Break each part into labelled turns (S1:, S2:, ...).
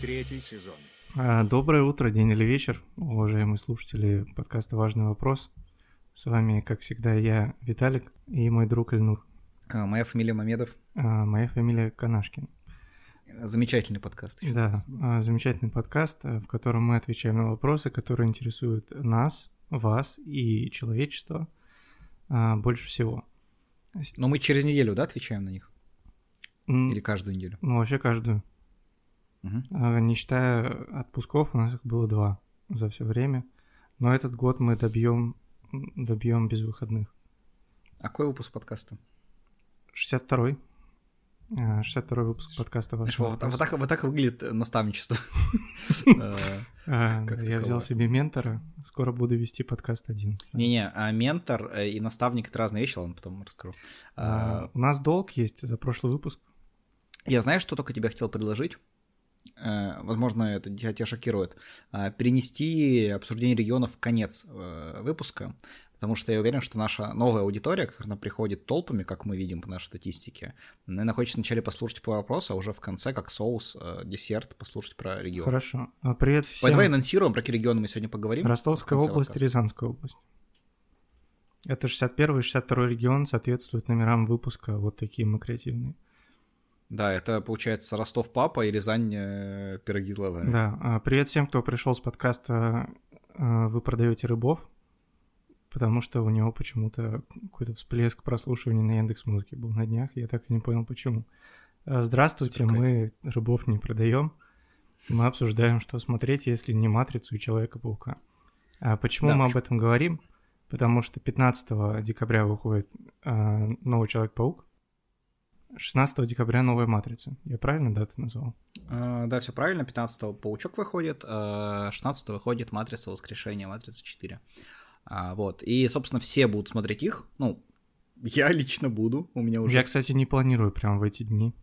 S1: Третий сезон.
S2: А, доброе утро, день или вечер, уважаемые слушатели подкаста «Важный вопрос». С вами, как всегда, я, Виталик, и мой друг Эльнур.
S3: А, моя фамилия Мамедов.
S2: А, моя фамилия Канашкин.
S3: Замечательный подкаст.
S2: Еще да, а, замечательный подкаст, в котором мы отвечаем на вопросы, которые интересуют нас, вас и человечество а, больше всего.
S3: Но мы через неделю, да, отвечаем на них? Или каждую неделю?
S2: Ну, вообще каждую. Угу. Не считая отпусков, у нас их было два за все время. Но этот год мы добьем, добьем без выходных.
S3: А какой выпуск подкаста?
S2: 62-й. 62-й выпуск подкаста.
S3: Знаешь, вот, вот, так, вот так выглядит наставничество.
S2: А, я взял себе ментора, скоро буду вести подкаст один.
S3: Не-не, а ментор э, и наставник — это разные вещи, ладно, потом расскажу.
S2: А, у нас долг есть за прошлый выпуск.
S3: Я знаю, что только тебе хотел предложить. Э, возможно, это тебя, шокирует, а, перенести обсуждение регионов в конец э, выпуска, потому что я уверен, что наша новая аудитория, которая приходит толпами, как мы видим по нашей статистике, наверное, хочет вначале послушать по вопросу, а уже в конце, как соус, э, десерт, послушать про регион.
S2: Хорошо. А, привет всем.
S3: Давай анонсируем, про какие регионы мы сегодня поговорим.
S2: Ростовская область, подкаста. Рязанская область. Это 61 и 62 регион соответствуют номерам выпуска, вот такие мы креативные.
S3: Да, это получается Ростов папа и Рязань э, пироги с глазами.
S2: Да, а, привет всем, кто пришел с подкаста э, «Вы продаете рыбов», потому что у него почему-то какой-то всплеск прослушивания на Яндекс Музыке был на днях, я так и не понял почему. А, здравствуйте, Супер мы рыбов не продаем, мы обсуждаем, что смотреть, если не «Матрицу» и «Человека-паука». А почему да, мы почему? об этом говорим? Потому что 15 декабря выходит э, новый Человек-паук, 16 декабря новая матрица. Я правильно дату назвал?
S3: Uh, да, все правильно. 15 паучок выходит, uh, э, 16 выходит матрица воскрешения, матрица 4. Uh, вот. И, собственно, все будут смотреть их. Ну, я лично буду. У меня уже.
S2: Я, кстати, не планирую прям в эти дни.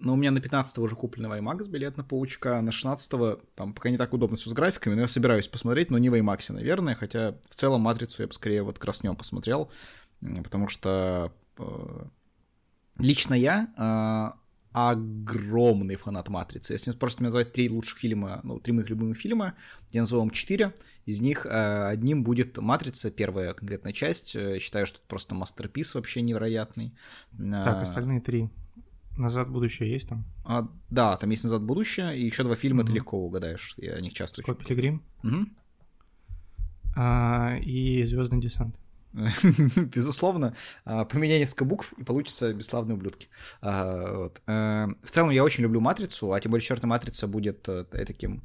S3: Но у меня на 15 уже куплен IMAX билет на паучка, на 16 там пока не так удобно все с графиками, но я собираюсь посмотреть, но не в IMAX, наверное, хотя в целом матрицу я бы скорее вот краснем посмотрел, потому что э, Лично я э, огромный фанат «Матрицы». Если просто меня назвать три лучших фильма, ну, три моих любимых фильма, я назову вам четыре. Из них э, одним будет «Матрица», первая конкретная часть. Считаю, что это просто мастерпис вообще невероятный.
S2: Так, остальные три. «Назад в будущее» есть там?
S3: А, да, там есть «Назад в будущее», и еще два фильма mm-hmm. ты легко угадаешь, я о них часто
S2: Скотт Пилигрим?
S3: Угу.
S2: А, и «Звездный десант».
S3: Безусловно, а, поменяй несколько букв, и получится бесславные ублюдки. А, вот. Э, в целом, я очень люблю «Матрицу», а тем более «Черная матрица» будет э, таким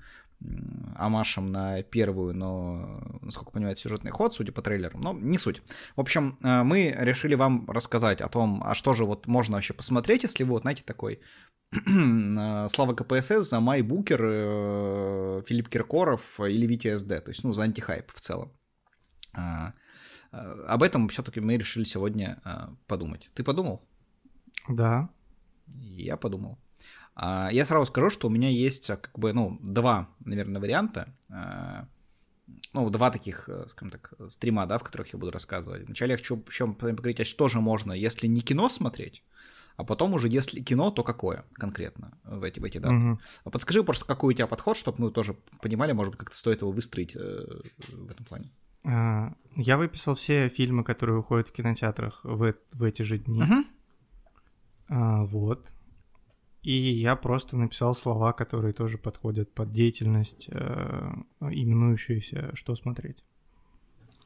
S3: амашем на первую, но, насколько понимаю, сюжетный ход, судя по трейлерам, но не суть. В общем, э, мы решили вам рассказать о том, а что же вот можно вообще посмотреть, если вы, вот, знаете, такой Слава КПСС за Май Букер, Филипп Киркоров или Витя СД, то есть, ну, за антихайп в целом. Э, об этом все-таки мы решили сегодня э, подумать. Ты подумал?
S2: Да.
S3: Я подумал. А, я сразу скажу, что у меня есть э, как бы, ну, два, наверное, варианта. Ну, два таких, скажем так, стрима, да, в которых я буду рассказывать. Вначале я хочу еще поговорить, а что же можно, если не кино смотреть, а потом уже, если кино, то какое конкретно в эти, в эти даты. Угу. А подскажи просто, какой у тебя подход, чтобы мы тоже понимали, может быть, как-то стоит его выстроить в этом плане.
S2: А, я выписал все фильмы, которые выходят в кинотеатрах в, в эти же дни.
S3: Uh-huh.
S2: А, вот. И я просто написал слова, которые тоже подходят под деятельность, э, именующуюся «Что смотреть?».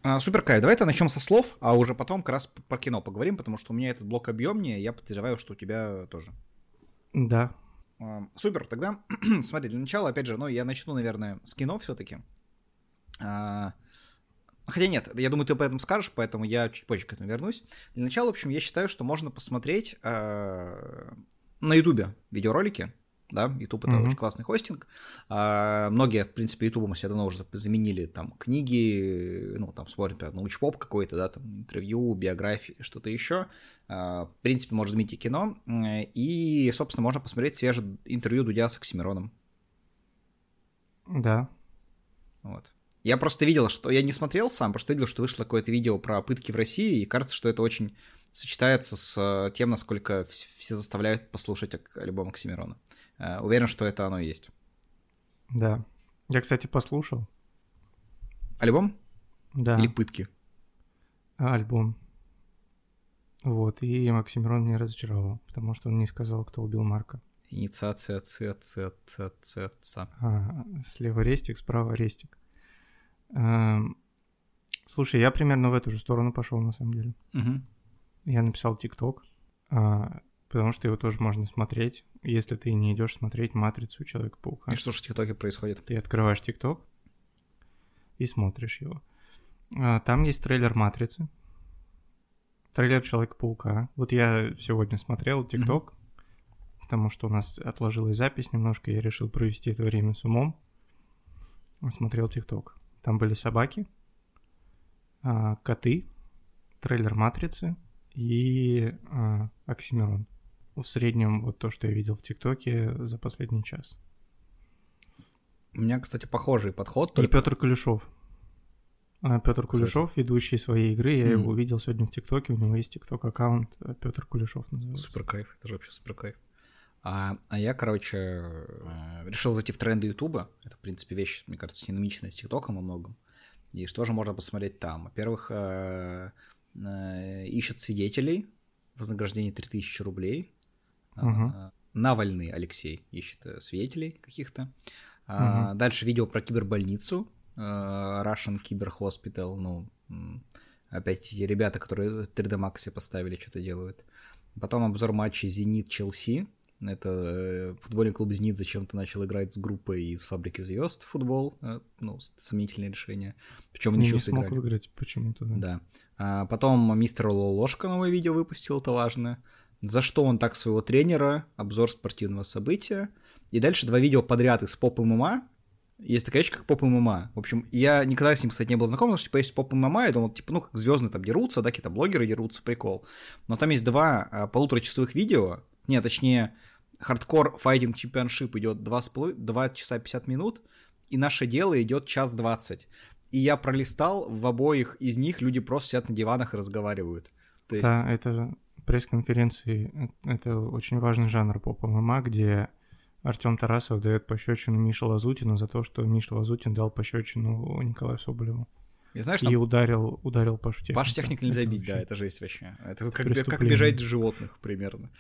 S3: А, супер, Кай, давай-то начнем со слов, а уже потом как раз по кино поговорим, потому что у меня этот блок объемнее, я подозреваю, что у тебя тоже.
S2: Да.
S3: А, супер, тогда смотри, для начала, опять же, ну, я начну, наверное, с кино все-таки. А, Хотя нет, я думаю, ты об этом скажешь, поэтому я чуть позже к этому вернусь. Для начала, в общем, я считаю, что можно посмотреть э, на Ютубе видеоролики. Да, YouTube это mm-hmm. очень классный хостинг. А, многие, в принципе, мы себе давно уже заменили там книги, ну, там смотрим, например, научпоп какой-то, да, там интервью, биографии, что-то еще. А, в принципе, можно заменить и кино. И, собственно, можно посмотреть свежее интервью Дудя с Оксимироном.
S2: Да.
S3: Вот. Я просто видел, что... Я не смотрел сам, просто видел, что вышло какое-то видео про пытки в России, и кажется, что это очень сочетается с э, тем, насколько все заставляют послушать альбом Оксимирона. Э, уверен, что это оно и есть.
S2: Да. Я, кстати, послушал.
S3: Альбом?
S2: Да.
S3: Или пытки?
S2: Альбом. Вот, и Оксимирон меня разочаровал, потому что он не сказал, кто убил Марка.
S3: Инициация ц, ц, ц, ц, ц.
S2: А, слева рестик, справа рестик. Эм, слушай, я примерно в эту же сторону пошел, на самом деле.
S3: Угу.
S2: Я написал ТикТок, а, потому что его тоже можно смотреть, если ты не идешь смотреть «Матрицу Человека-паука».
S3: И что же в ТикТоке происходит?
S2: Ты открываешь ТикТок и смотришь его. А, там есть трейлер «Матрицы», трейлер Человека-паука. Вот я сегодня смотрел ТикТок, потому что у нас отложилась запись немножко, я решил провести это время с умом. Смотрел ТикТок. Там были собаки, а, коты, трейлер «Матрицы» и а, Оксимирон. В среднем вот то, что я видел в ТикТоке за последний час.
S3: У меня, кстати, похожий подход.
S2: И
S3: Только...
S2: Петр Кулешов. А, Петр Кулешов, ведущий своей игры, я
S3: Мгм.
S2: его увидел сегодня в ТикТоке, у него есть ТикТок аккаунт Петр Кулешов называется.
S3: Супер кайф, это же вообще супер кайф. А, а я, короче, э, решил зайти в тренды Ютуба. Это, в принципе, вещь, мне кажется, синомичная с ТикТоком во многом. И что же можно посмотреть там? Во-первых, э, э, ищут свидетелей, вознаграждение 3000 рублей. А, Навальный Алексей ищет свидетелей каких-то. А, Дальше видео про кибербольницу, Russian Cyber Hospital, ну, опять эти ребята, которые 3D Max поставили, что-то делают. Потом обзор матча Зенит-Челси. Это э, футбольный клуб Зенит зачем-то начал играть с группой из фабрики звезд футбол. Э, Ну, сомнительное решение. Причем ничего
S2: не смог
S3: сыграли.
S2: выиграть почему-то, да.
S3: Да. А потом мистер Лолошка новое видео выпустил, это важно. За что он так своего тренера, обзор спортивного события. И дальше два видео подряд из поп ММА. Есть такая вещь, как поп ММА. В общем, я никогда с ним, кстати, не был знаком, потому что, типа, есть поп ММА, я думал, типа, ну, как звездные там дерутся, да, какие-то блогеры дерутся, прикол. Но там есть два а, полуторачасовых видео, не, точнее, Hardcore Fighting Championship идет 2, 2 часа 50 минут, и наше дело идет час 20. И я пролистал, в обоих из них люди просто сидят на диванах и разговаривают. То есть,
S2: Да, это пресс-конференции, э- это очень важный жанр поп ММА, где Артем Тарасов дает пощечину Мише Лазутину за то, что Миша Лазутин дал пощечину Николаю Соболеву.
S3: И знаешь,
S2: И
S3: там
S2: ударил, ударил Пашу техника.
S3: Паш техник нельзя
S2: Это
S3: бить, да, это жесть вообще. Это как, как бежать с животных примерно.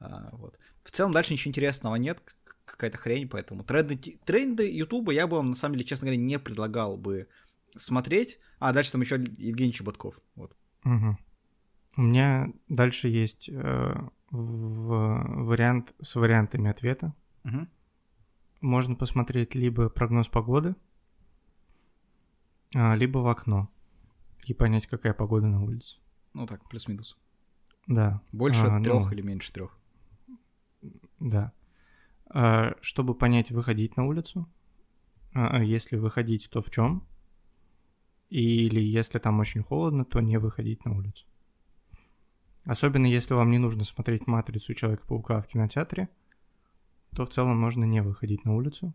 S3: А, вот. В целом дальше ничего интересного нет, какая-то хрень, поэтому тренды, тренды Ютуба я бы вам, на самом деле, честно говоря, не предлагал бы смотреть. А дальше там еще Евгений Чеботков. Вот.
S2: Мгм. У меня дальше есть э, в- вариант с вариантами ответа.
S3: Мгм.
S2: Можно посмотреть либо прогноз погоды, либо в окно и понять, какая погода на улице.
S3: Ну так, плюс-минус.
S2: Да.
S3: Больше
S2: А,
S3: трех
S2: ну,
S3: или меньше трех.
S2: Да. А, Чтобы понять, выходить на улицу. А, а Если выходить, то в чем? Или если там очень холодно, то не выходить на улицу. Особенно если вам не нужно смотреть матрицу Человека-паука в кинотеатре, то в целом можно не выходить на улицу.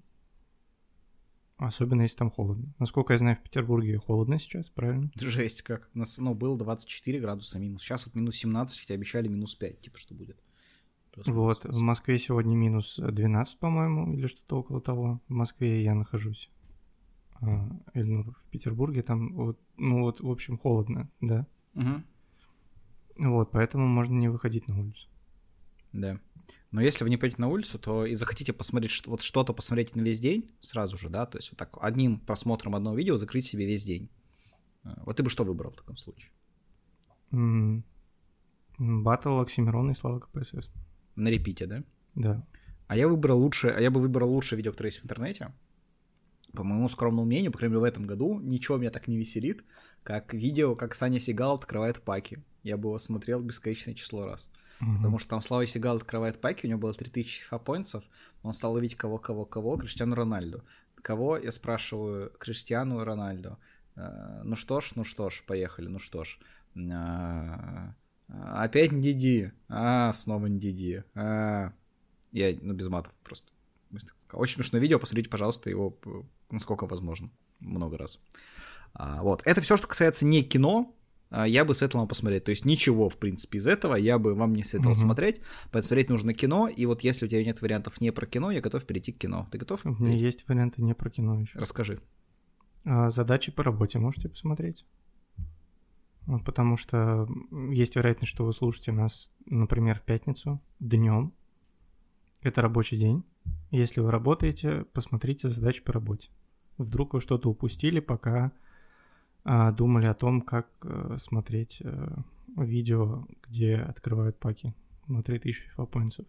S2: Особенно если там холодно. Насколько я знаю, в Петербурге холодно сейчас, правильно?
S3: Жесть как. У нас, ну, было 24 градуса минус. Сейчас вот минус 17, хотя обещали минус 5, типа, что будет. Просто
S2: Вот, в Москве сегодня минус 12, по-моему, или что-то около того. В Москве я нахожусь. А, или ну, в Петербурге там, вот, ну вот, в общем, холодно, да.
S3: Мгм.
S2: Вот, поэтому можно не выходить на улицу.
S3: Да. Но если вы не пойдете на улицу, то и захотите посмотреть что- вот что-то посмотреть на весь день сразу же, да, то есть вот так одним просмотром одного видео закрыть себе весь день. А, Вот ты бы что выбрал в таком случае?
S2: М, Батл Оксимирона и Слава КПСС.
S3: На репите, да?
S2: Да.
S3: А я выбрал лучше, а я бы выбрал лучшее видео, которое есть в интернете. По моему скромному мнению, по крайней мере, в этом году ничего меня так не веселит, как видео, как Саня Сигал открывает паки. Я бы его смотрел бесконечное число раз.
S2: Мгм.
S3: Потому что там Слава Сигал открывает паки, у него было 3000 фапоинтсов, он стал ловить кого-кого-кого, Криштиану Рональду. Кого, я спрашиваю, Криштиану Рональду. Э, Ну что ж, ну что ж, поехали, ну что ж. А, а, Опять Ндиди. А, снова Ндиди. А, я, ну, без матов просто. Очень смешное видео, посмотрите, пожалуйста, его п- насколько возможно. Много раз. А, вот. Это все, что касается не кино. а, я бы советовал вам посмотреть. То есть ничего, в принципе, из этого я бы вам не советовал mm-hmm. смотреть. Посмотреть нужно кино, и вот если у тебя нет вариантов не про кино, я готов перейти к кино. Ты готов?
S2: У меня есть варианты не про кино еще.
S3: Расскажи.
S2: А, задачи по работе можете посмотреть. Потому что есть вероятность, что вы слушаете нас, например, в пятницу днем. Это рабочий день. Если вы работаете, посмотрите задачи по работе. Вдруг вы что-то упустили, пока думали о том, как а, смотреть а, видео, где открывают паки на 3000 FIFA points.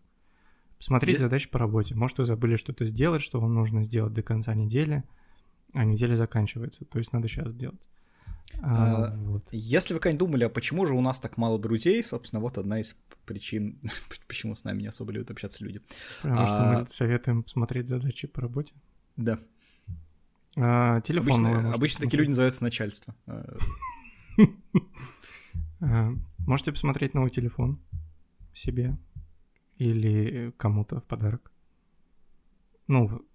S2: Посмотреть Есть... задачи по работе. Может, вы забыли что-то сделать, что вам нужно сделать до конца недели, а неделя заканчивается. То есть надо сейчас сделать.
S3: А, а, вот. Если вы когда-нибудь думали, а почему же у нас так мало друзей, собственно, вот одна из причин, почему с нами не особо любят общаться люди.
S2: Потому а, что мы советуем посмотреть задачи по работе.
S3: Да.
S2: А, телефон.
S3: Обычно, обычно такие люди называются начальство.
S2: А, можете посмотреть новый телефон себе или кому-то в подарок. Ну,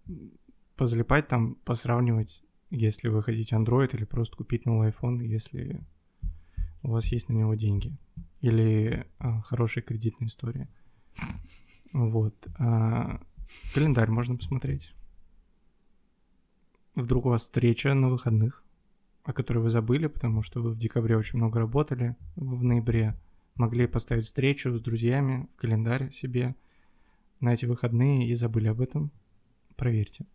S2: позалипать там, посравнивать если вы хотите Android или просто купить новый iPhone, если у вас есть на него деньги. Или а, хорошая кредитная история. Вот. А, календарь можно посмотреть. Вдруг у вас встреча на выходных, о которой вы забыли, потому что вы в декабре очень много работали, в ноябре могли поставить встречу с друзьями в календарь себе на эти выходные и забыли об этом. Проверьте.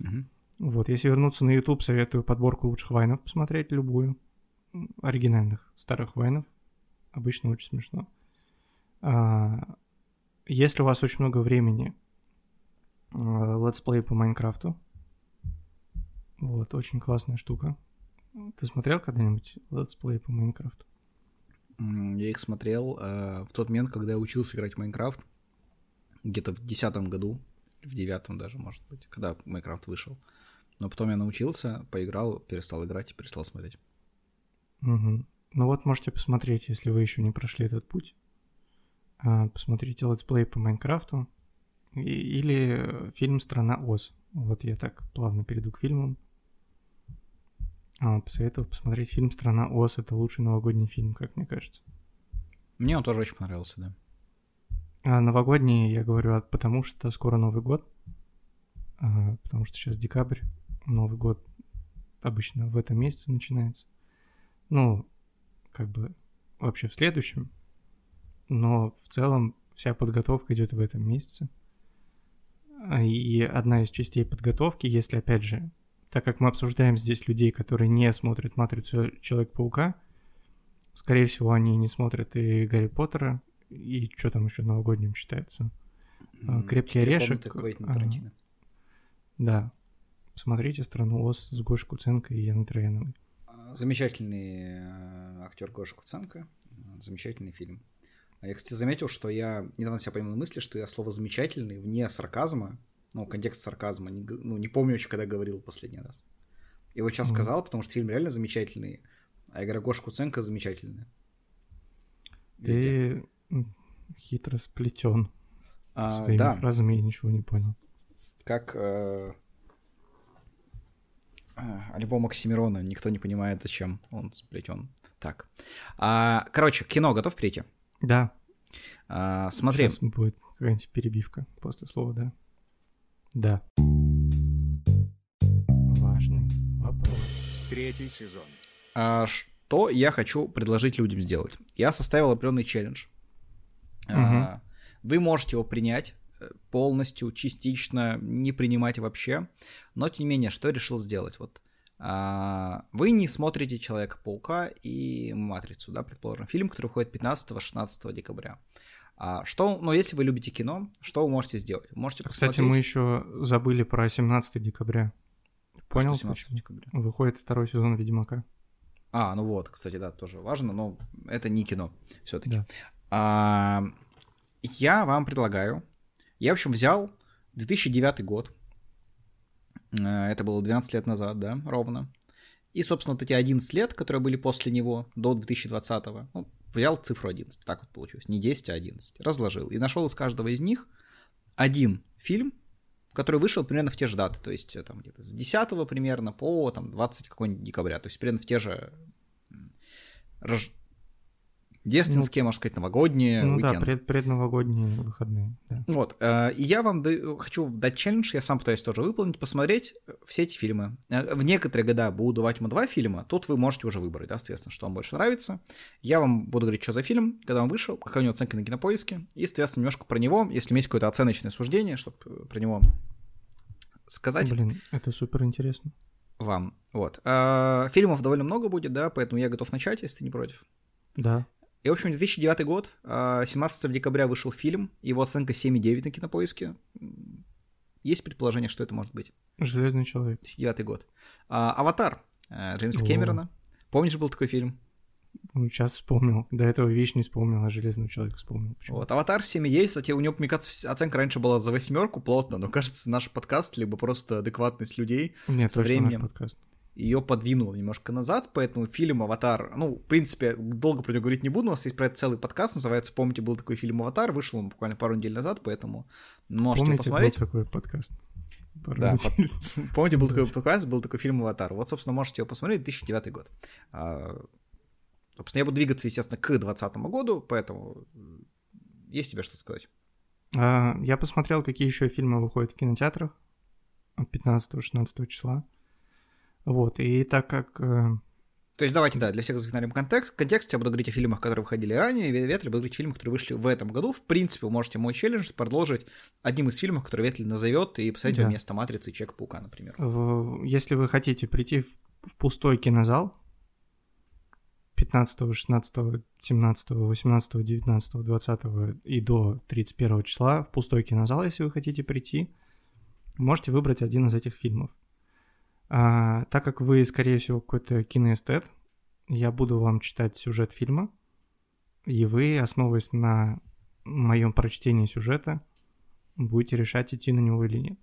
S3: Mm-hmm.
S2: Вот, если вернуться на YouTube, советую подборку лучших вайнов посмотреть, любую. Оригинальных старых вайнов. Обычно очень смешно. А, если у вас очень много времени, летсплей по Майнкрафту. Вот, очень классная штука. Ты смотрел когда-нибудь летсплей по Майнкрафту?
S3: Я их смотрел э, в тот момент, когда я учился играть в Майнкрафт. Где-то в десятом году, в девятом даже, может быть, когда Майнкрафт вышел. Э, но потом я научился, поиграл, перестал играть и перестал смотреть.
S2: Угу. Ну вот можете посмотреть, если вы еще не прошли этот путь. А, посмотрите летсплей по Майнкрафту или фильм «Страна Оз». Вот я так плавно перейду к фильмам. А, посоветовал посмотреть фильм «Страна Оз». Это лучший новогодний фильм, как мне кажется.
S3: Мне он тоже очень понравился, да.
S2: А новогодний, я говорю, потому что скоро Новый год. А, потому что сейчас декабрь, Новый год обычно в этом месяце начинается. Ну, как бы вообще в следующем. Но в целом вся подготовка идет в этом месяце. И одна из частей подготовки, если опять же, так как мы обсуждаем здесь людей, которые не смотрят Матрицу Человек-паука, скорее всего, они не смотрят и Гарри Поттера, и что там еще новогодним считается. Крепкий орешек. А, да, Смотрите «Страну Оз» с Гошей Куценко и Яной Трояновой.
S3: Замечательный э, актер Гоша Куценко. Замечательный фильм. А я, кстати, заметил, что я недавно себя поймал на мысли, что я слово «замечательный» вне сарказма, ну, контекст сарказма, не, ну, не помню еще, когда говорил последний раз. Его сейчас mm. сказал, потому что фильм реально замечательный, а игра Гоша Куценко замечательная.
S2: Везде. Ты хитро сплетен. А, Своими да. фразами я ничего не понял.
S3: Как э, альбом Оксимирона. Никто не понимает, зачем он сплетен. Так. А, короче, кино готов перейти?
S2: Да.
S3: А, смотри.
S2: Сейчас будет какая-нибудь перебивка после слова «да». Да. Важный вопрос.
S3: Третий сезон. А, что я хочу предложить людям сделать? Я составил определенный челлендж. Угу. А, вы можете его принять полностью, частично, не принимать вообще. Но, тем не менее, что я решил сделать? Вот а, вы не смотрите Человека-паука и Матрицу, да, предположим, фильм, который выходит 15-16 декабря. А что, ну, если вы любите кино, что вы можете сделать? Можете
S2: посмотреть... Кстати, мы еще забыли про 17 декабря. Понял? А 17 декабря? Выходит второй сезон Ведьмака.
S3: А, ну вот, кстати, да, тоже важно, но это не кино все-таки. Да. А, я вам предлагаю я, в общем, взял 2009 год. Э, это было 12 лет назад, да, ровно. И, собственно, вот эти 11 лет, которые были после него, до 2020, ну, взял цифру 11, так вот получилось, не 10, а 11, разложил. И нашел из каждого из них один фильм, который вышел примерно в те же даты, то есть э, там где-то с 10 примерно по там, 20 какой-нибудь декабря, то есть примерно в те же Дественские, ну, можно сказать, новогодние
S2: Ну
S3: уикенды.
S2: да, пред, предновогодние выходные. Да.
S3: Вот, э, и я вам даю, хочу дать челлендж, я сам пытаюсь тоже выполнить, посмотреть все эти фильмы. Э, в некоторые года буду давать ему два фильма, тут вы можете уже выбрать, да, соответственно, что вам больше нравится. Я вам буду говорить, что за фильм, когда он вышел, какая у него оценка на кинопоиске, и, соответственно, немножко про него, если есть какое-то оценочное суждение, чтобы про него сказать.
S2: Блин, это супер интересно.
S3: Вам. Вот. Фильмов довольно много будет, да, поэтому я готов начать, если ты не против.
S2: Да.
S3: И, в общем, 2009 год, 17 а, декабря вышел фильм, его оценка 7,9 на кинопоиске. Есть предположение, что это может быть?
S2: Железный человек.
S3: 2009 год. А, Аватар э, Джеймса О. Кэмерона. Помнишь, был такой фильм?
S2: Ну, сейчас вспомнил. До этого вещь не вспомнил, а Железного человека вспомнил.
S3: Почему? Вот, Аватар 7 есть, кстати, у него, мне кажется, оценка раньше была за восьмерку плотно, но, кажется, наш подкаст, либо просто адекватность людей
S2: Нет, со временем наш подкаст.
S3: Ее подвинул немножко назад, поэтому фильм «Аватар», ну, в принципе, долго про него говорить не буду, у нас есть про это целый подкаст, называется «Помните, был такой фильм «Аватар», вышел он буквально пару недель назад, поэтому можете
S2: Помните,
S3: посмотреть.
S2: был такой подкаст?
S3: Пару да, помните, был такой подкаст, был такой фильм «Аватар». Вот, собственно, можете его посмотреть, 2009 год. А, Собственно, я буду двигаться, естественно, к 2020 году, поэтому есть тебе что сказать?
S2: А, я посмотрел, какие еще фильмы выходят в кинотеатрах от 15-16 числа. Вот, и так как... Э,
S3: То есть давайте, да, для всех загнали контекст. контекст я буду говорить о фильмах, которые выходили ранее, Ветли буду говорить о фильмах, которые вышли в этом году. В принципе, вы можете мой челлендж продолжить одним из фильмов, который Ветли назовет, и посмотреть да. вместо «Матрицы» и «Человека-паука», например.
S2: Если вы хотите прийти в пустой кинозал, 15, 16, 17, 18, 19, 20 и до 31 числа в пустой кинозал, если вы хотите прийти, можете выбрать один из этих фильмов. А, так как вы, скорее всего, какой-то киноэстет, я буду вам читать сюжет фильма, и вы, основываясь на моем прочтении сюжета, будете решать, идти на него или нет.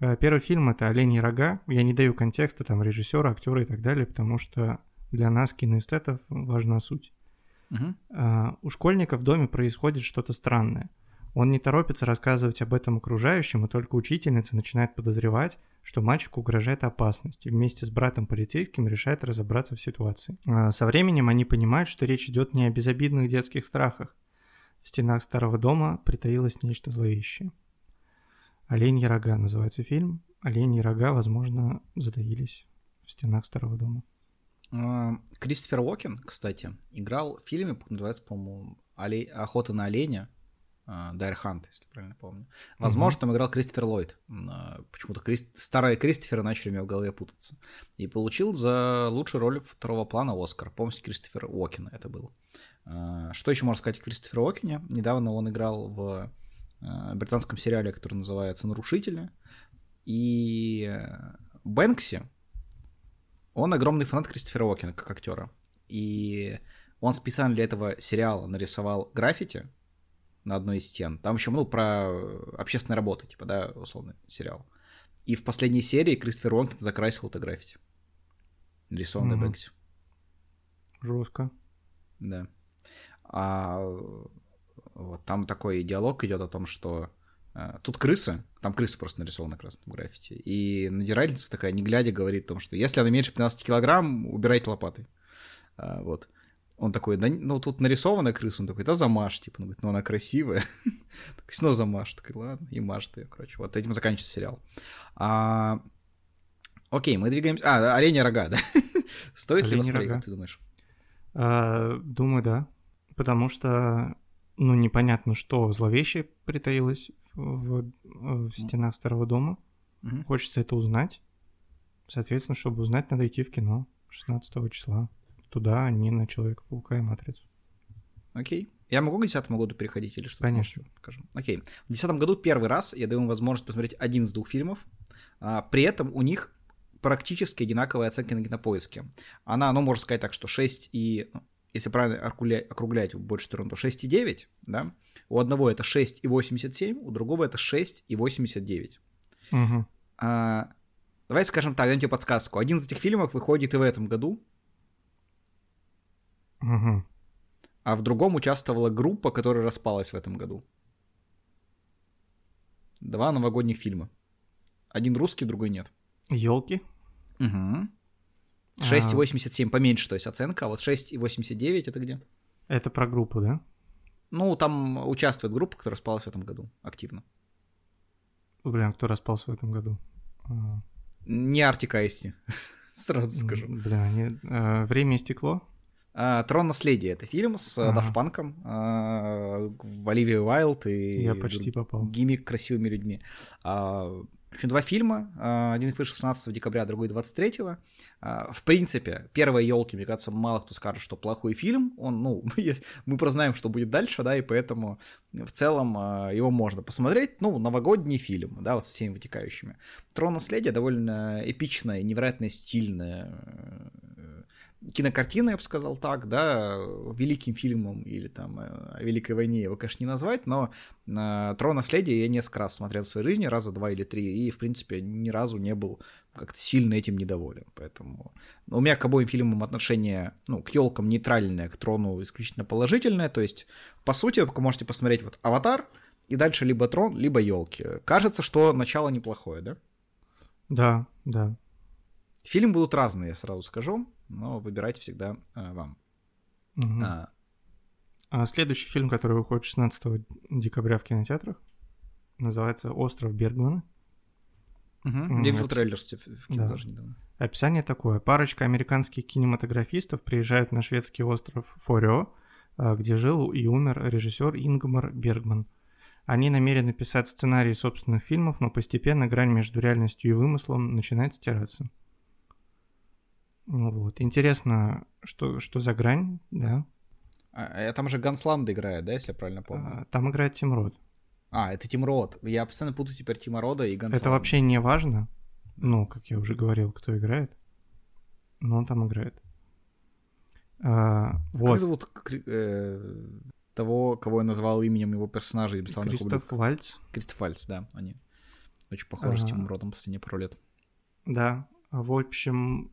S2: А, первый фильм это «Оленьи рога». Я не даю контекста, там, режиссера, актера и так далее, потому что для нас, киноэстетов, важна суть.
S3: Угу.
S2: А, у школьника в доме происходит что-то странное. Он не торопится рассказывать об этом окружающим, и только учительница начинает подозревать, что мальчику угрожает опасность, и вместе с братом полицейским решает разобраться в ситуации. А, со временем они понимают, что речь идет не о безобидных детских страхах. В стенах старого дома притаилось нечто зловещее. «Оленьи рога» называется фильм. «Оленьи рога», возможно, затаились в стенах старого дома.
S3: А, Кристофер Уокен, кстати, играл в фильме, называется, по-моему, «Охота на оленя», Дайр Хант, если правильно помню. Возможно, mm там играл Кристофер Ллойд. А, почему-то Крист... старые Кристоферы начали у меня в голове путаться. И получил за лучшую роль второго плана Оскар. Помните, Кристофер Уокен это был. А, что еще можно сказать о Кристофере Уокене? Недавно он играл в британском сериале, который называется «Нарушители». И Бэнкси, он огромный фанат Кристофера Уокена как актера. И он специально для этого сериала нарисовал граффити на одной из стен. Там еще, ну, про общественные работы, типа, да, условно, сериал. И в последней серии Кристофер Уокен закрасил это граффити. Нарисованное mm-hmm. Бэнкси.
S2: Жестко.
S3: Да. А вот там такой диалог идет о том, что а, тут крыса, там крыса просто нарисована на красном граффити. И надирательница такая, не глядя, говорит о том, что если она меньше 15 килограмм, убирайте лопатой. А, вот. Он такой, да, ну тут нарисована крыса, он такой, да замажь, типа, он говорит, ну она красивая. такой, снова замажь, такой, ладно, и мажет ее, короче. Вот этим заканчивается сериал. А... Окей, мы двигаемся... А, оленя рога, да? Стоит ли его смотреть, как ты думаешь?
S2: А, думаю, да. Потому что, ну, непонятно, что зловеще притаилось в, в стенах старого дома.
S3: Угу.
S2: Хочется это узнать. Соответственно, чтобы узнать, надо идти в кино 16 числа. Туда, а не на Человека-паука и Матрицу.
S3: Окей. Я могу к 10 году переходить или что?
S2: Конечно.
S3: Скажем. Окей. В 2010 году первый раз я даю им возможность посмотреть один из двух фильмов. А, при этом у них практически одинаковые оценки на кинопоиске. Она, ну, можно сказать так, что 6 и... Ну, если правильно округлять, округлять в большую сторону, то 6,9, да? У одного это 6,87, у другого это 6,89.
S2: Угу.
S3: А, давай скажем так, дам тебе подсказку. Один из этих фильмов выходит и в этом году.
S2: Угу.
S3: А в другом участвовала группа, которая распалась в этом году. Два новогодних фильма. Один русский, другой нет.
S2: Елки.
S3: Угу. 6,87 поменьше, то есть оценка, а вот 6,89 это где?
S2: Это про группу, да?
S3: Ну, там участвует группа, которая распалась в этом году активно.
S2: Блин, кто распался в этом году? А,
S3: Не Артик Айсти, сразу скажу.
S2: Блин, они... а, Время и стекло?
S3: А, Трон наследие это фильм с
S2: Ага.
S3: Дафт Панком, а, в Оливии Уайлд и
S2: Я почти попал.
S3: другими красивыми людьми. А, В общем, два фильма. а, Один вышел 16 декабря, другой 23. А, В принципе, первые елки, мне кажется, мало кто скажет, что плохой фильм. Он, ну, мы прознаем, что будет дальше, да, и поэтому в целом его можно посмотреть. Ну, новогодний фильм, да, вот со всеми вытекающими. Трон наследия довольно эпичная, невероятно стильная э, кинокартина, я бы сказал так, да, великим фильмом или там э, о Великой войне его, конечно, не назвать, но э, Трон наследия я несколько раз смотрел в своей жизни, раза два или три, и, в принципе, ни разу не был как-то сильно этим недоволен. Поэтому у меня к обоим фильмам отношение, ну, к елкам нейтральное, к Трону исключительно положительное. То есть, по сути, вы можете посмотреть вот Аватар, и дальше либо Трон, либо елки. Кажется, что начало неплохое, да?
S2: Да, да.
S3: Фильмы будут разные, я сразу скажу, но выбирайте всегда э, вам.
S2: Мгм.
S3: А,
S2: А следующий фильм, который выходит 16 декабря в кинотеатрах, называется «Остров Бергмана». М,
S3: Я видел трейлер в кино
S2: да.
S3: даже недавно.
S2: Описание такое. Парочка американских кинематографистов приезжают на шведский остров Форио, а, где жил и умер режиссер Ингмар Бергман. Они намерены писать сценарии собственных фильмов, но постепенно грань между реальностью и вымыслом начинает стираться. Вот. Интересно, что, что за грань, да?
S3: А, а там же Гансланд играет, да, если я правильно помню?
S2: А, Там играет Тим Рот.
S3: А, это Тим Рот. Я постоянно путаю теперь Тима Рода и Гансланда.
S2: Это вообще не важно. Ну, как я уже говорил, кто играет. Но он там играет. А,
S3: Как
S2: вот.
S3: зовут кри- э, того, кого я назвал именем его персонажа из «Бесславных
S2: Кристоф
S3: ублюдков»?
S2: Вальц.
S3: Кристоф Вальц, да, они очень похожи с
S2: Ага.
S3: Тимом Ротом последние пару лет.
S2: Да, в общем,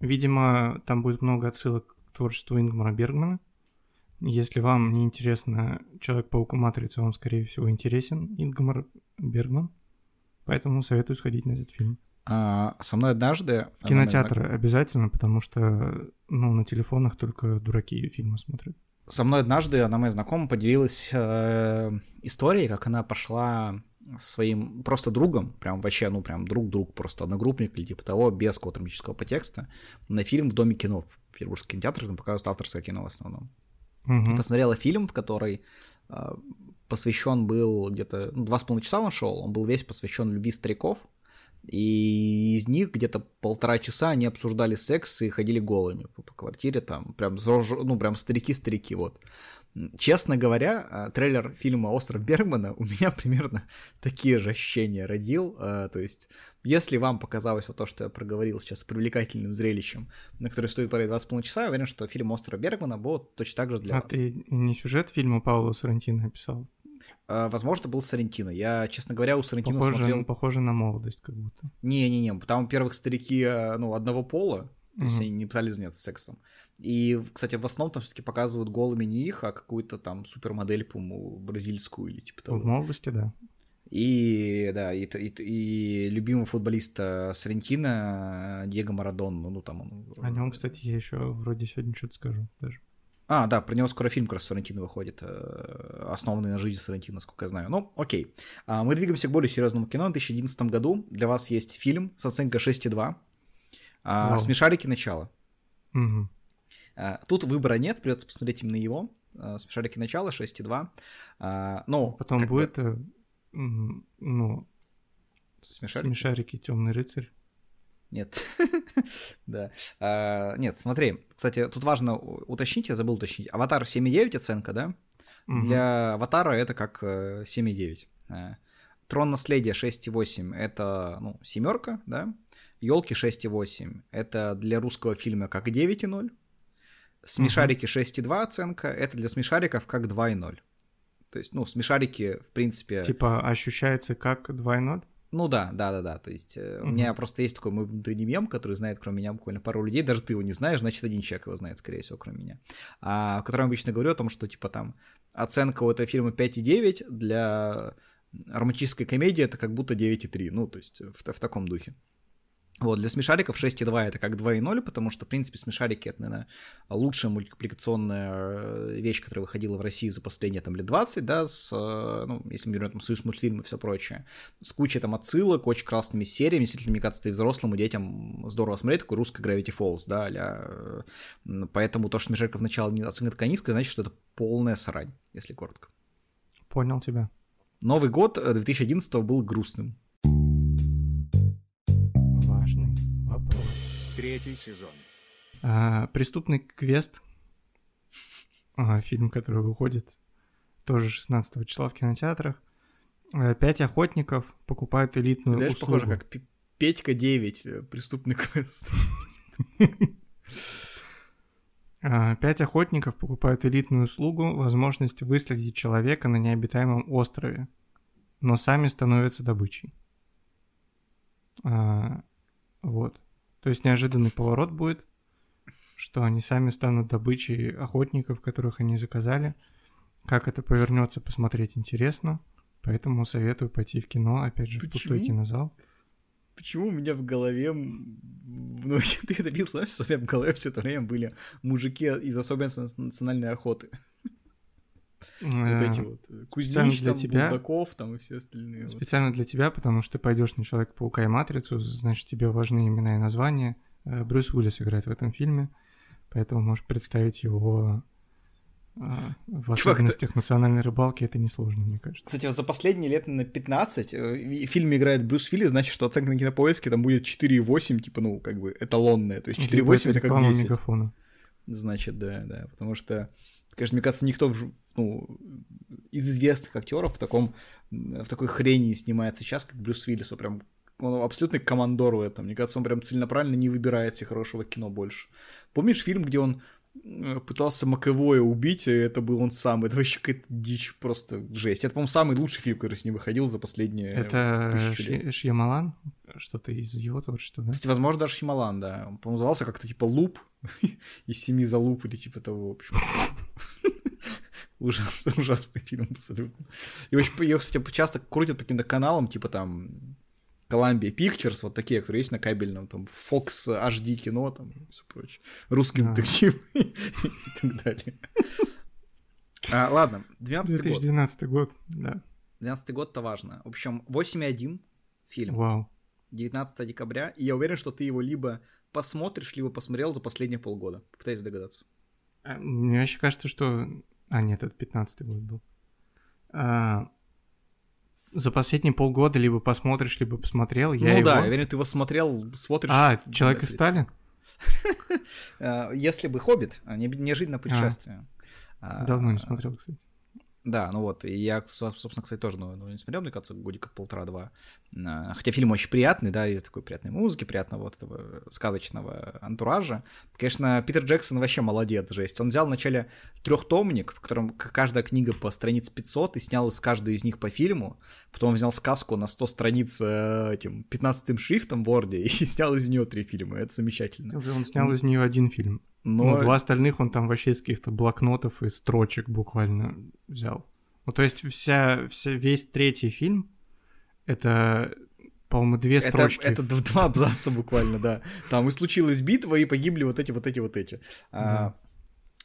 S2: видимо, там будет много отсылок к творчеству Ингмара Бергмана. Если вам не интересно Человек-паук и Матрица, вам, скорее всего, интересен Ингмар Бергман. Поэтому советую сходить на этот фильм.
S3: А, со мной однажды...
S2: В кинотеатры обязательно, потому что, ну, на телефонах только дураки фильмы смотрят.
S3: Со мной однажды она, моя знакомая, поделилась э, историей, как она пошла своим просто другом, прям вообще, ну, прям друг-друг, просто одногруппник или типа того, без какого-то драматического подтекста, на фильм в Доме кино в Петербургском кинотеатре, там показывают авторское кино в основном.
S2: Мгм.
S3: Посмотрела фильм, в который э, посвящен был где-то, ну, два с половиной часа он шел, он был весь посвящен любви стариков, и из них где-то полтора часа они обсуждали секс и ходили голыми по, по квартире, там, прям, ну, прям старики-старики, вот. Честно говоря, э, трейлер фильма «Остров Бергмана» у меня примерно такие же ощущения родил, э, то есть, если вам показалось вот то, что я проговорил сейчас привлекательным зрелищем, на который стоит с половиной часа, я уверен, что фильм «Остров Бергмана» будет точно так же для
S2: А
S3: вас.
S2: ты не сюжет фильма Паула Сарантино написал?
S3: Э, Возможно, был Сарентино. Я, честно говоря, у Сарентино
S2: Похоже,
S3: смотрел...
S2: похоже на молодость как будто.
S3: Не-не-не, там, во-первых, старики, э, ну, одного пола, то есть
S2: Мгм.
S3: они не пытались заняться сексом. И, кстати, в основном там все-таки показывают голыми не их, а какую-то там супермодель, по-моему, бразильскую или типа того.
S2: В молодости, да.
S3: И, да, и, и, и любимого футболиста Сарентино э, Диего Марадона, ну, там он...
S2: О нем, кстати, я еще вроде сегодня что-то скажу даже.
S3: А, да, про него скоро фильм как раз Соррентино выходит, э, основанный на жизни Соррентино, насколько я знаю. Ну, окей. А, Мы двигаемся к более серьезному кино. В 2011 году для вас есть фильм с оценкой 6,2. а,
S2: Вау.
S3: «Смешарики. Начало». А, Тут выбора нет, придется посмотреть именно его. «Смешарики. Начало» 6,2. А, Ну,
S2: Потом
S3: как бы
S2: будет, э, ну,
S3: «Смешарики»?
S2: смешарики Темный рыцарь.
S3: Нет. Да. А, Нет, смотри. Кстати, тут важно уточнить, я забыл уточнить. «Аватар» 7,9 оценка, да?
S2: Мгм.
S3: Для Аватара это как э, 7,9. Э, Трон наследия 6,8 это ну, семерка, да? Елки 6,8 это для русского фильма как 9,0. Смешарики 6,2 оценка это для смешариков как 2,0. То есть, ну, смешарики, в принципе...
S2: Типа ощущается как 2.0?
S3: Ну да, да, да, да. То есть э, у меня просто есть такой мой внутренний мем, который знает, кроме меня, буквально пару людей. Даже ты его не знаешь, значит, один человек его знает, скорее всего, кроме меня. А, в котором обычно говорю о том, что типа там оценка у этого фильма 5,9 для романтической комедии это как будто 9,3. Ну, то есть в, в таком духе. Вот, для смешариков 6.2 это как 2.0, потому что, в принципе, смешарики это, наверное, лучшая мультипликационная э, вещь, которая выходила в России за последние там лет 20, да, с, э, ну, если мы берем там Союз мультфильм и все прочее, с кучей там отсылок, очень классными сериями, действительно, мне кажется, и взрослым, и детям здорово смотреть, такой русский Gravity Falls, да, а поэтому то, что смешариков начало не оценка такая низкая, значит, что это полная срань, если коротко.
S2: Понял тебя.
S3: Новый год 2011 был грустным.
S1: Третий сезон.
S2: А, преступный квест. А, фильм, который выходит тоже 16 числа в кинотеатрах. А, пять охотников покупают элитную
S3: Знаешь,
S2: услугу.
S3: похоже, как Петька 9, э, преступный квест.
S2: А, пять охотников покупают элитную услугу, возможность выследить человека на необитаемом острове, но сами становятся добычей. А, вот. То есть неожиданный поворот будет, что они сами станут добычей охотников, которых они заказали. Как это повернется, посмотреть интересно. Поэтому советую пойти в кино, опять же,
S3: Почему?
S2: в пустой кинозал.
S3: Почему у меня в голове, ну, ты это видел, знаешь, у меня в голове все это время были мужики из особенностей национальной охоты. Вот эти вот. э, Кузнич,
S2: для
S3: там,
S2: тебя.
S3: Булдаков, там и все остальные. вот.
S2: Специально для тебя, потому что ты пойдешь на Человека-паука и Матрицу, значит, тебе важны имена и названия. Э, Брюс Уиллис играет в этом фильме, поэтому можешь представить его э, в
S3: Чувак,
S2: особенностях национальной рыбалки, это несложно, мне кажется.
S3: Кстати, вот за последние лет на 15 э, в фильме играет Брюс Уиллис, значит, что оценка на кинопоиске там будет 4,8, типа, ну, как бы эталонная. То есть 4,8
S2: Либо
S3: это как
S2: реклама
S3: 10.
S2: мегафона.
S3: Значит, да, да. Потому что, конечно, мне кажется, никто в- ну, из известных актеров в таком в такой хрени не снимается сейчас, как Брюс Уиллис. Он прям он абсолютный командор в этом. Мне кажется, он прям целенаправленно не выбирает себе хорошего кино больше. Помнишь фильм, где он э, пытался Маковое убить, и это был он сам. Это вообще какая-то дичь, просто жесть. Это, по-моему, самый лучший фильм, который с ним выходил за последние
S2: Это. Шья- Шьямалан? Что-то из его творчества, да?
S3: Кстати, возможно, даже Хималан, да. Он, по-моему, назывался как-то типа Луп из семи за луп или типа того, в общем. Ужас, ужасный фильм абсолютно. И очень, ее, кстати, часто крутят по каким-то каналам, типа там Columbia Pictures, вот такие, которые есть на кабельном, там Fox HD кино, там и все прочее. Русский
S2: Да.
S3: детектив и так далее. А, ладно, 12 год.
S2: 2012 год, да.
S3: 12 год-то важно. В общем, 8.1 фильм.
S2: Вау.
S3: 19 декабря, и я уверен, что ты его либо посмотришь, либо посмотрел за последние полгода. Попытайся догадаться.
S2: А, Мне вообще кажется, что... А, нет, это 15 год был. А, За последние полгода либо посмотришь, либо посмотрел. Я
S3: ну
S2: его...
S3: да, я уверен, ты его смотрел, смотришь.
S2: А, Человек из Стали?
S3: А, Если бы «Хоббит», а, не- неожиданное путешествие. А,
S2: Давно не смотрел, кстати.
S3: Да, ну вот, и я, со- собственно, кстати, тоже ну, ну, не смотрел, мне кажется, годика полтора-два. А, Хотя фильм очень приятный, да, из такой приятной музыки, приятного вот этого сказочного антуража. Конечно, Питер Джексон вообще молодец, жесть. Он взял вначале трехтомник, в котором каждая книга по страниц 500, и снял из каждой из них по фильму. Потом взял сказку на 100 страниц э, этим 15 шрифтом в Word и снял из нее три фильма. Это замечательно.
S2: Он снял из нее один фильм.
S3: Но
S2: Ну, два остальных он там вообще из каких-то блокнотов и строчек буквально взял. Ну, то есть вся, вся, весь третий фильм — это, по-моему, две
S3: это,
S2: строчки.
S3: это два абзаца буквально, да. Там и случилась битва, и погибли вот эти, вот эти, вот эти. А,
S2: Да.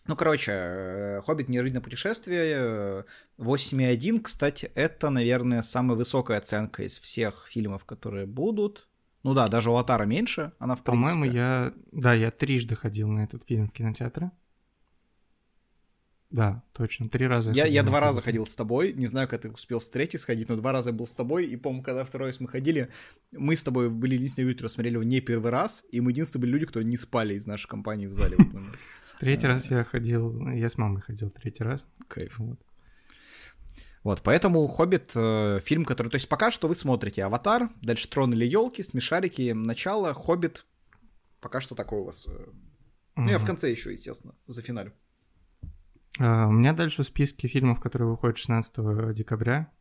S3: Ну, короче, э, «Хоббит. Неожиданное путешествие». э, 8,1, кстати, это, наверное, самая высокая оценка из всех фильмов, которые будут. Ну да, даже у «Аватара» меньше, она в принципе.
S2: По-моему, я... Да, я трижды ходил на этот фильм в кинотеатре. Да, точно, три раза.
S3: Я, я два раза ходил с тобой, не знаю, как ты успел с третьей сходить, но два раза я был с тобой, и, по-моему, когда второй раз мы ходили, мы с тобой были единственные люди, которые смотрели его не первый раз, и мы единственные были люди, которые не спали из нашей компании в зале.
S2: Третий раз я ходил... Я с мамой ходил третий раз.
S3: Кайф.
S2: Вот.
S3: Вот, поэтому «Хоббит» э, фильм, который... То есть пока что вы смотрите «Аватар», дальше «Трон или елки», «Смешарики», начало, «Хоббит». Пока что такое у вас. э, Ну, я в конце еще, естественно, за финалю.
S2: А, У меня дальше в списке фильмов, которые выходят 16 декабря.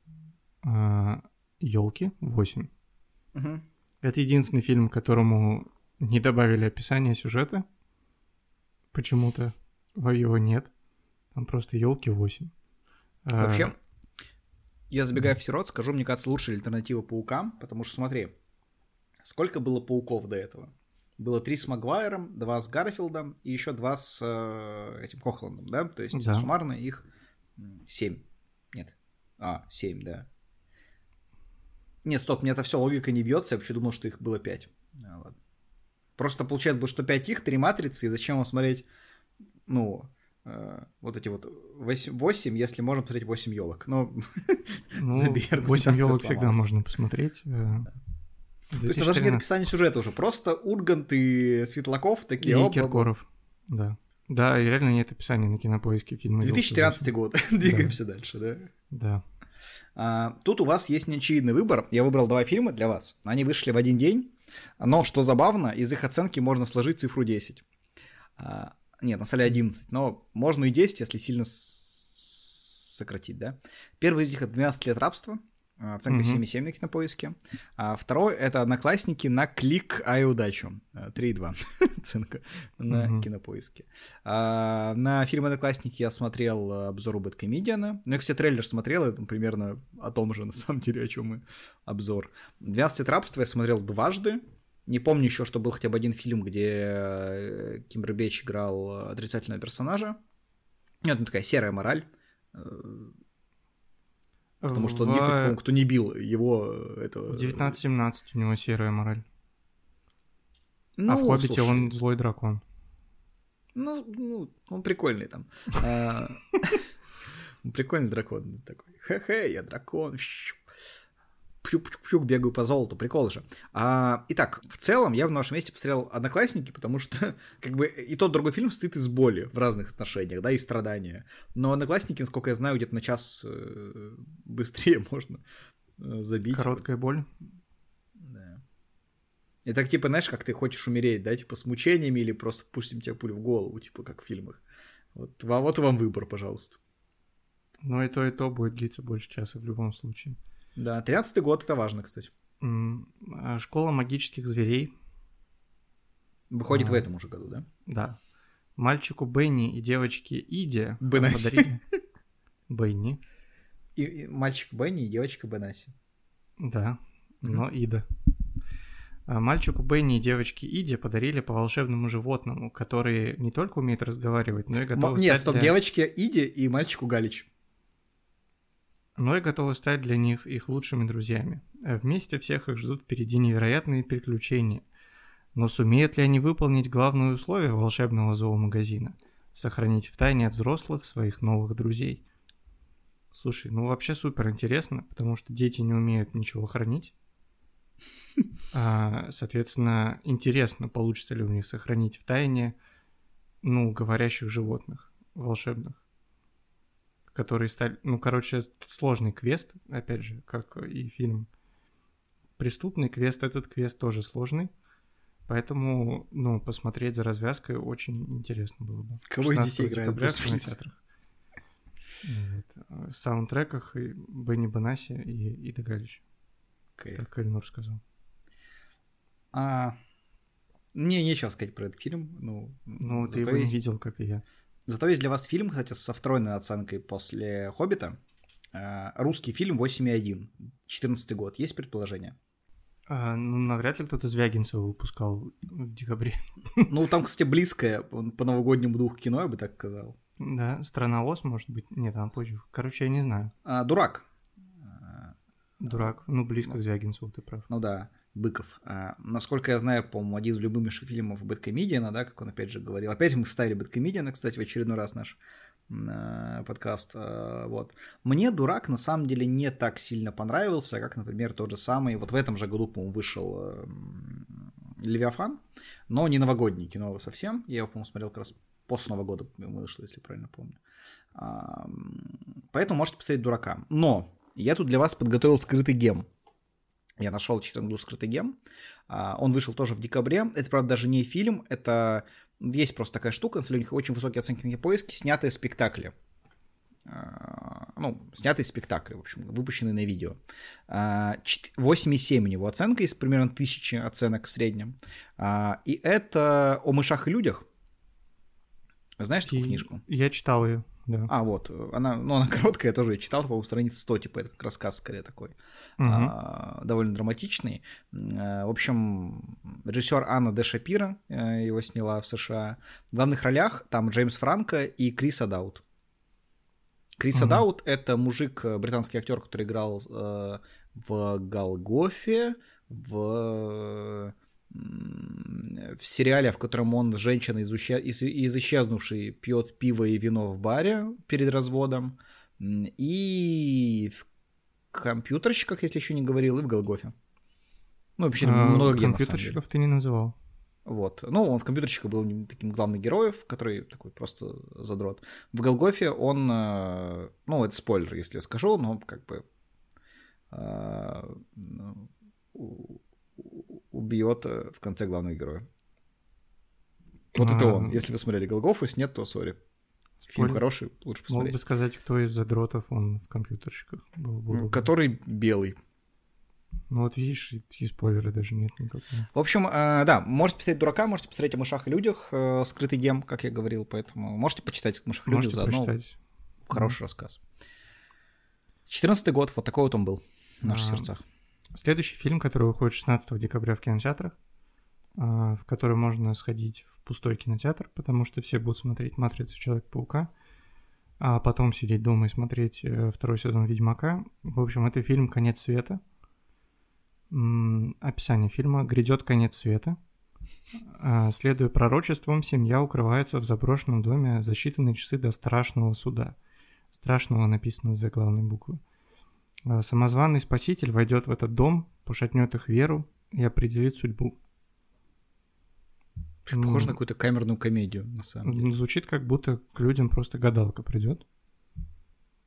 S2: Елки 8.
S3: Мгм.
S2: Это единственный фильм, которому не добавили описание сюжета. Почему-то его нет. Там просто елки 8. А,
S3: Вообще, я забегая вперед, скажу, мне кажется, лучшая альтернатива паукам, потому что смотри, Сколько было пауков до этого? Было три с Магуайром, два с Гарфилдом и еще два с э, этим Кохландом, да? То есть
S2: Да.
S3: суммарно их семь. Нет. А, семь, да. Нет, стоп, мне это все логика не бьется, я вообще думал, что их было пять. А, ладно. Просто получается, что пять их, три матрицы, и зачем вам смотреть, ну, вот эти вот восемь, восемь, если можно посмотреть восемь елок. Но
S2: Ну,
S3: Забей,
S2: 8
S3: аргументация
S2: елок всегда можно посмотреть. э,
S3: То есть даже нет
S2: 2013.
S3: описания сюжета уже, просто Ургант и Светлаков такие...
S2: И. Киркоров, да. Да, реально нет описания на кинопоиске фильма. «Елки
S3: 2013 год, двигаемся дальше, да?
S2: Да.
S3: А, тут у вас есть неочевидный выбор. Я выбрал два фильма для вас. Они вышли в один день. Но, что забавно, из их оценки можно сложить цифру 10. А, нет, на деле 11. Но можно и 10, если сильно сократить, да? Первый из них это 12 лет рабства. а, Оценка
S2: Мгм.
S3: 7,7 на кинопоиске. А второй это одноклассники на клик а и удачу. А, 3,2 оценка на кинопоиске. А, на фильм Одноклассники я смотрел э, обзор у Бэткомедиана. Ну, я, кстати, трейлер смотрел, это примерно о том же, на самом деле, о чем мы обзор. 12 лет рабства я смотрел дважды. Не помню еще, что был хотя бы один фильм, где э, Кимбербэтч играл э, отрицательного персонажа. Нет, ну такая серая мораль. Э, Потому что он
S2: в...
S3: единственный, кто не бил его этого...
S2: в 19-17 у него серая мораль.
S3: Ну,
S2: а в «Хоббите»
S3: слушай,
S2: он злой дракон.
S3: Ну, ну, он прикольный там. А, Прикольный дракон такой. Хе-хе, я дракон. Пью-пью-пью, бегаю по золоту, прикол же. А, итак, в целом я бы на вашем месте посмотрел «Одноклассники», потому что как бы и тот другой фильм стоит из боли в разных отношениях, да, и страдания. Но «Одноклассники», насколько я знаю, где-то на час э, быстрее можно э, забить.
S2: Короткая боль.
S3: Да. Так, типа, знаешь, как ты хочешь умереть, да, типа, с мучениями или просто пустим тебе пулю в голову, типа, как в фильмах. Вот, вот вам выбор, пожалуйста.
S2: Но и то, и то будет длиться больше часа в любом случае.
S3: Да, 13-й год, это важно, кстати.
S2: А, Школа магических зверей.
S3: Выходит
S2: А.
S3: в этом уже году, да?
S2: Да. Мальчику Бенни и девочке Иде
S3: Бенаси.
S2: подарили... Бенни,
S3: И, и мальчик Бенни и девочка Бенаси.
S2: да, но Ида. А Мальчику Бенни и девочке Иде подарили по волшебному животному, который не только умеет разговаривать, но и готов
S3: М- Нет, стоп,
S2: для...
S3: девочке Иде и мальчику Галич.
S2: Но и готовы стать для них их лучшими друзьями. А вместе всех их ждут впереди невероятные приключения. Но сумеют ли они выполнить главное условие волшебного зоомагазина? Сохранить в тайне от взрослых своих новых друзей. Слушай, ну вообще супер интересно, потому что дети не умеют ничего хранить. А, соответственно, интересно, получится ли у них сохранить в тайне, ну, говорящих животных волшебных которые стали... Ну, короче, сложный квест, опять же, как и фильм. Преступный квест, этот квест тоже сложный. Поэтому, ну, посмотреть за развязкой очень интересно было бы.
S3: Кого из
S2: 16
S3: детей Брюс
S2: в кинотеатрах. Вот. В саундтреках и Бенни Банаси и Ида Галич,
S3: Окей.
S2: как Эльнур сказал.
S3: А, Мне нечего сказать про этот фильм. Ну,
S2: Ну, ты его не
S3: есть-
S2: видел, как и я.
S3: Зато есть для вас фильм, кстати, со встроенной оценкой после «Хоббита». Э, Русский фильм 8,1. 14 год. Есть предположение?
S2: А, ну, навряд ли кто-то Звягинцева выпускал в декабре.
S3: Ну, там, кстати, близкое по новогоднему духу кино, я бы так сказал.
S2: Да, Страна Оз, может быть. Нет, там позже. Короче, я не знаю.
S3: А, «Дурак».
S2: Дурак. Ну, близко к Звягинцеву, ты прав.
S3: Ну да, Быков. А, насколько я знаю, по-моему, один из любимейших фильмов Бэткомедиана, да, как он опять же говорил. Опять мы вставили Бэткомедиана, кстати, в очередной раз наш э, подкаст. э, вот. Мне «Дурак» на самом деле не так сильно понравился, как, например, тот же самый, вот в этом же году, по-моему, вышел э, «Левиафан», но не новогодний кино совсем. Я его, по-моему, смотрел как раз после Нового года вышло, если правильно помню. А, поэтому можете посмотреть «Дурака». Но я тут для вас подготовил скрытый гем. Я нашел в 14 году скрытый гем. А, Он вышел тоже в декабре. Это, правда, даже не фильм, это есть просто такая штука, у них очень высокие оценки на поиске, снятые спектакли. А, Ну, снятые спектакли, в общем, выпущенные на видео. А, чет- 8,7 у него оценка, из примерно тысячи оценок в среднем. А, И это о мышах и людях. Знаешь такую
S2: И
S3: книжку?
S2: Я читал ее. Да.
S3: А, вот, она, ну, она короткая, я тоже ее читал, по-моему, страниц 100, типа, это как рассказ скорее такой,
S2: Мгм.
S3: а, довольно драматичный. Э, В общем, режиссер Анна Де Шапира э, его сняла в США. В главных ролях там Джеймс Франко и Крис Адаут. Крис
S2: Мгм.
S3: Адаут — это мужик, э, британский актер, который играл э, в Голгофе, в, в сериале, в котором он с женщиной из, из, исчезнувшей пьет пиво и вино в баре перед разводом, и в компьютерщиках, если еще не говорил, и в Голгофе. Ну, вообще,
S2: А,
S3: много где.
S2: Компьютерщиков ты не называл.
S3: Вот. Ну, он в компьютерщиках был таким главным героев, который такой просто задрот. В Голгофе он, э, ну, это спойлер, если я скажу, но как бы э, ну, убьет э, в конце главного героя. Вот это
S2: А.
S3: он. Если вы смотрели Голгофу, если нет, то сори. Фильм
S2: Спойлер.
S3: хороший, лучше
S2: Мог
S3: посмотреть.
S2: бы сказать, кто из задротов он в компьютерщиках был. бы
S3: М,
S2: удобно.
S3: Который белый.
S2: Ну вот видишь, и, спойлера даже нет никакого.
S3: В общем, э, да, можете посмотреть дурака, можете посмотреть о мышах и людях, э, скрытый гем, как я говорил, поэтому можете почитать о мышах и людях заодно.
S2: прочитать.
S3: Хороший рассказ. 14 год, вот такой вот он был в наших
S2: А,
S3: сердцах.
S2: Следующий фильм, который выходит 16 декабря в кинотеатрах, а, в который можно сходить в пустой кинотеатр, потому что все будут смотреть «Матрицу Человека-паука», а потом сидеть дома и смотреть э, второй сезон «Ведьмака». В общем, это фильм «Конец света». Описание фильма «Грядет конец света». А, Следуя пророчествам, семья укрывается в заброшенном доме за считанные часы до страшного суда. Страшного написано за главной буквы. А, Самозваный спаситель войдет в этот дом, пошатнет их веру и определит судьбу.
S3: Похоже на какую-то камерную комедию, на самом деле.
S2: Звучит как будто к людям просто гадалка придет,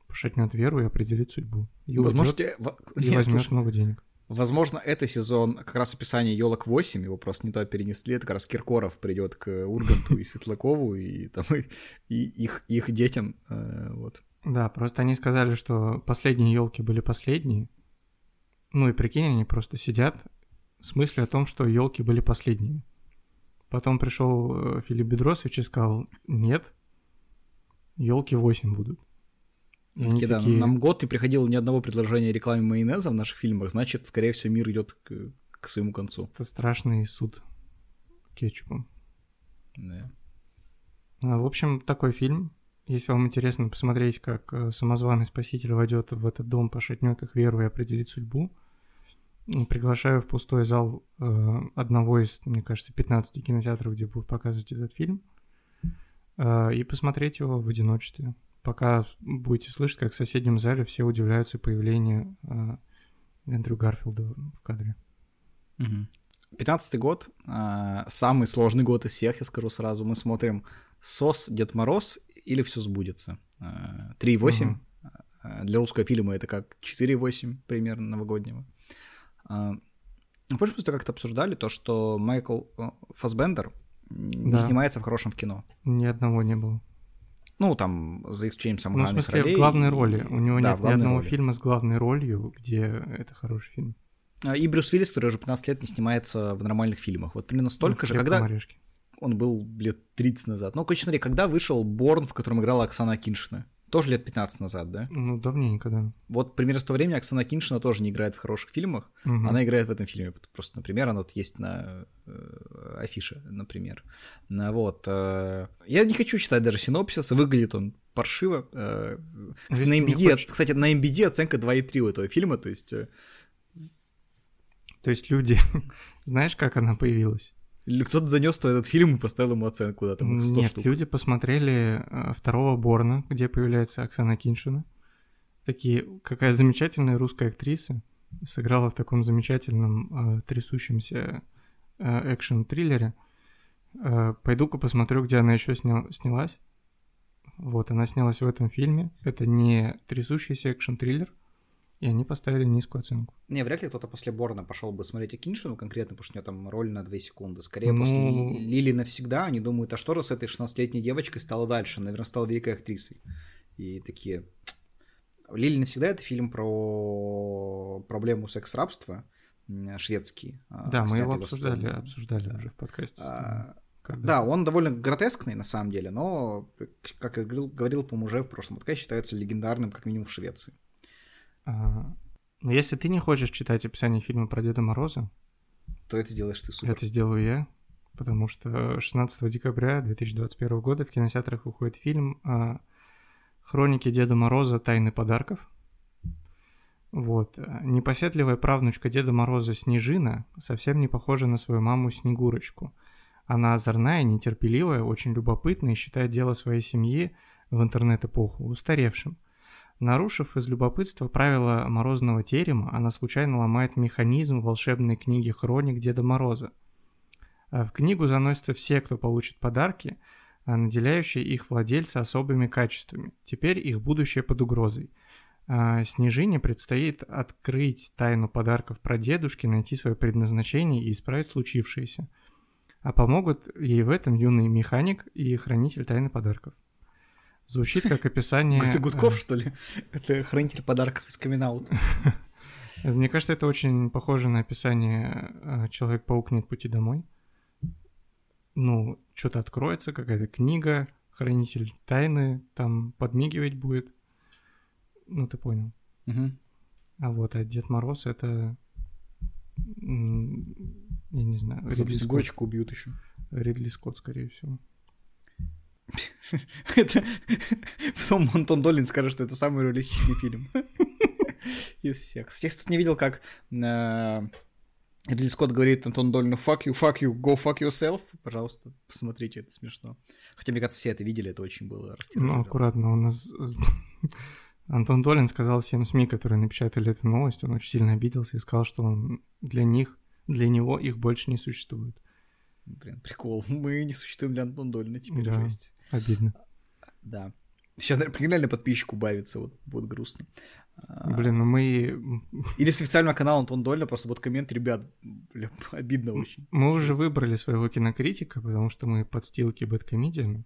S2: пошатнет веру и определит судьбу. И
S3: Вот
S2: уйдет,
S3: можете...
S2: и
S3: Нет,
S2: возьмет
S3: слушай,
S2: много денег.
S3: Возможно, это сезон как раз описание елок 8, его просто не то перенесли, это как раз Киркоров придет к Урганту и Светлакову, и, там, и, и их, их детям. э, вот.
S2: Да, просто они сказали, что последние елки были последние. Ну и прикинь, они просто сидят с мыслью о том, что елки были последними. Потом пришел э, Филипп Бедросович и сказал, нет, елки 8 будут. И
S3: Такие, да,
S2: такие,
S3: Нам год не приходило ни одного предложения о рекламе майонеза в наших фильмах, значит, скорее всего, мир идет к, к своему концу.
S2: это страшный суд кетчупом.
S3: Да.
S2: А, В общем, такой фильм. Если вам интересно посмотреть, как э, самозваный спаситель войдет в этот дом, пошатнет их веру и определит судьбу, приглашаю в пустой зал э, одного из, мне кажется, 15 кинотеатров, где будут показывать этот фильм, э, и посмотреть его в одиночестве. Пока будете слышать, как в соседнем зале все удивляются появлению Эндрю Гарфилда в кадре.
S3: Мгм. 15 год, самый сложный год из всех, я скажу сразу. Мы смотрим «СОС Дед Мороз» или «Все сбудется». А, 3,8.
S2: Мгм.
S3: А, Для русского фильма это как 4,8 примерно новогоднего. А, В прошлом выпуске как-то обсуждали то, что Майкл э, Фассбендер не
S2: Да.
S3: снимается в хорошем в кино.
S2: Ни одного не было.
S3: Ну, там, за исключением
S2: Ну, в смысле,
S3: ролей.
S2: в главной роли. У него
S3: Да,
S2: нет ни одного
S3: роли.
S2: фильма с главной ролью, где это хороший фильм.
S3: И Брюс Уиллис, который уже 15 лет не снимается в нормальных фильмах. Вот примерно столько
S2: Ну,
S3: же,
S2: «В
S3: когда...
S2: «Крепком орешке».
S3: Он был лет 30 назад. Ну, короче, смотри, когда вышел Борн, в котором играла Оксана Киншина? Тоже лет 15 назад, да?
S2: Ну, давненько, да.
S3: Вот примерно с того времени Оксана Киншина тоже не играет в хороших фильмах.
S2: Мгм.
S3: Она играет в этом фильме. Просто, например, она вот есть на э, афише, например. Ну, вот. э, я не хочу читать даже синопсис, выглядит он паршиво. Э,
S2: Если
S3: на MBD, кстати, на MBD оценка 2,3 у этого фильма, то есть э,
S2: То есть люди... Знаешь, как она появилась?
S3: Или кто-то занес то этот фильм и поставил ему оценку, да, там 100
S2: Нет,
S3: штук.
S2: люди посмотрели э, второго Борна, где появляется Оксана Киншина. Такие, какая замечательная русская актриса. Сыграла в таком замечательном э, трясущемся э, экшн-триллере. Э, Пойду-ка посмотрю, где она еще сня- снялась. Вот, она снялась в этом фильме. Это не трясущийся экшн-триллер. И они поставили низкую оценку.
S3: Не, вряд ли кто-то после Борна пошел бы смотреть Акиншину конкретно, потому что у нее там роль на 2 секунды. Скорее,
S2: Ну-
S3: после Лили навсегда они думают, а что раз с этой 16-летней девочкой стало дальше? Наверное, стала великой актрисой. И такие... Лили навсегда это фильм про проблему секс-рабства шведский. а,
S2: Да, мы его обсуждали,
S3: Эстонии.
S2: обсуждали
S3: Да.
S2: уже в подкасте.
S3: А,
S2: Когда...
S3: Да, он довольно гротескный на самом деле, но, как я говорил, говорил по-моему, уже в прошлом подкасте, считается легендарным, как минимум в Швеции.
S2: Но если ты не хочешь читать описание фильма про Деда Мороза,
S3: то это сделаешь ты, супер.
S2: Это сделаю я, потому что 16 декабря 2021 года в кинотеатрах выходит фильм а, «Хроники Деда Мороза. Тайны подарков». Вот. Непоседливая правнучка Деда Мороза Снежина совсем не похожа на свою маму Снегурочку. Она озорная, нетерпеливая, очень любопытная и считает дело своей семьи в интернет-эпоху устаревшим. Нарушив из любопытства правила морозного терема, она случайно ломает механизм волшебной книги «Хроник Деда Мороза». В книгу заносятся все, кто получит подарки, наделяющие их владельца особыми качествами. Теперь их будущее под угрозой – а, Снежине предстоит открыть тайну подарков про дедушки, найти свое предназначение и исправить случившееся. А помогут ей в этом юный механик и хранитель тайны подарков. Звучит как описание...
S3: Это Гудков, что ли? Это хранитель подарков из камин
S2: Мне кажется, это очень похоже на описание а, «Человек-паук нет пути домой». Ну, что-то откроется, какая-то книга, хранитель тайны, там подмигивать будет. Ну, ты понял.
S3: Угу.
S2: А вот, а Дед Мороз это... Я не знаю.
S3: Ридли Снегурочку убьют еще.
S2: Ридли Скотт, скорее всего.
S3: Это... Потом Антон Долин скажет, что это самый реалистичный фильм. Из всех. Если кто-то не видел, как э, Ридли Скотт говорит Антон Долину fuck you, fuck you, go fuck yourself, пожалуйста, посмотрите, это смешно. Хотя, мне кажется, все это видели, это очень было
S2: Ну, аккуратно, у нас Антон Долин сказал всем СМИ, которые напечатали эту новость, он очень сильно обиделся и сказал, что он для них, для него их больше не существует.
S3: Блин, прикол. Мы не существуем для Антона Долина теперь да, жесть.
S2: Обидно.
S3: Да. Сейчас, наверное, реально подписчик убавится, вот будет грустно.
S2: Блин, ну мы...
S3: Или с официального канала Антон Долина просто вот коммент, ребят, бля, обидно очень.
S2: Мы уже выбрали своего кинокритика, потому что мы подстилки бэткомедианы.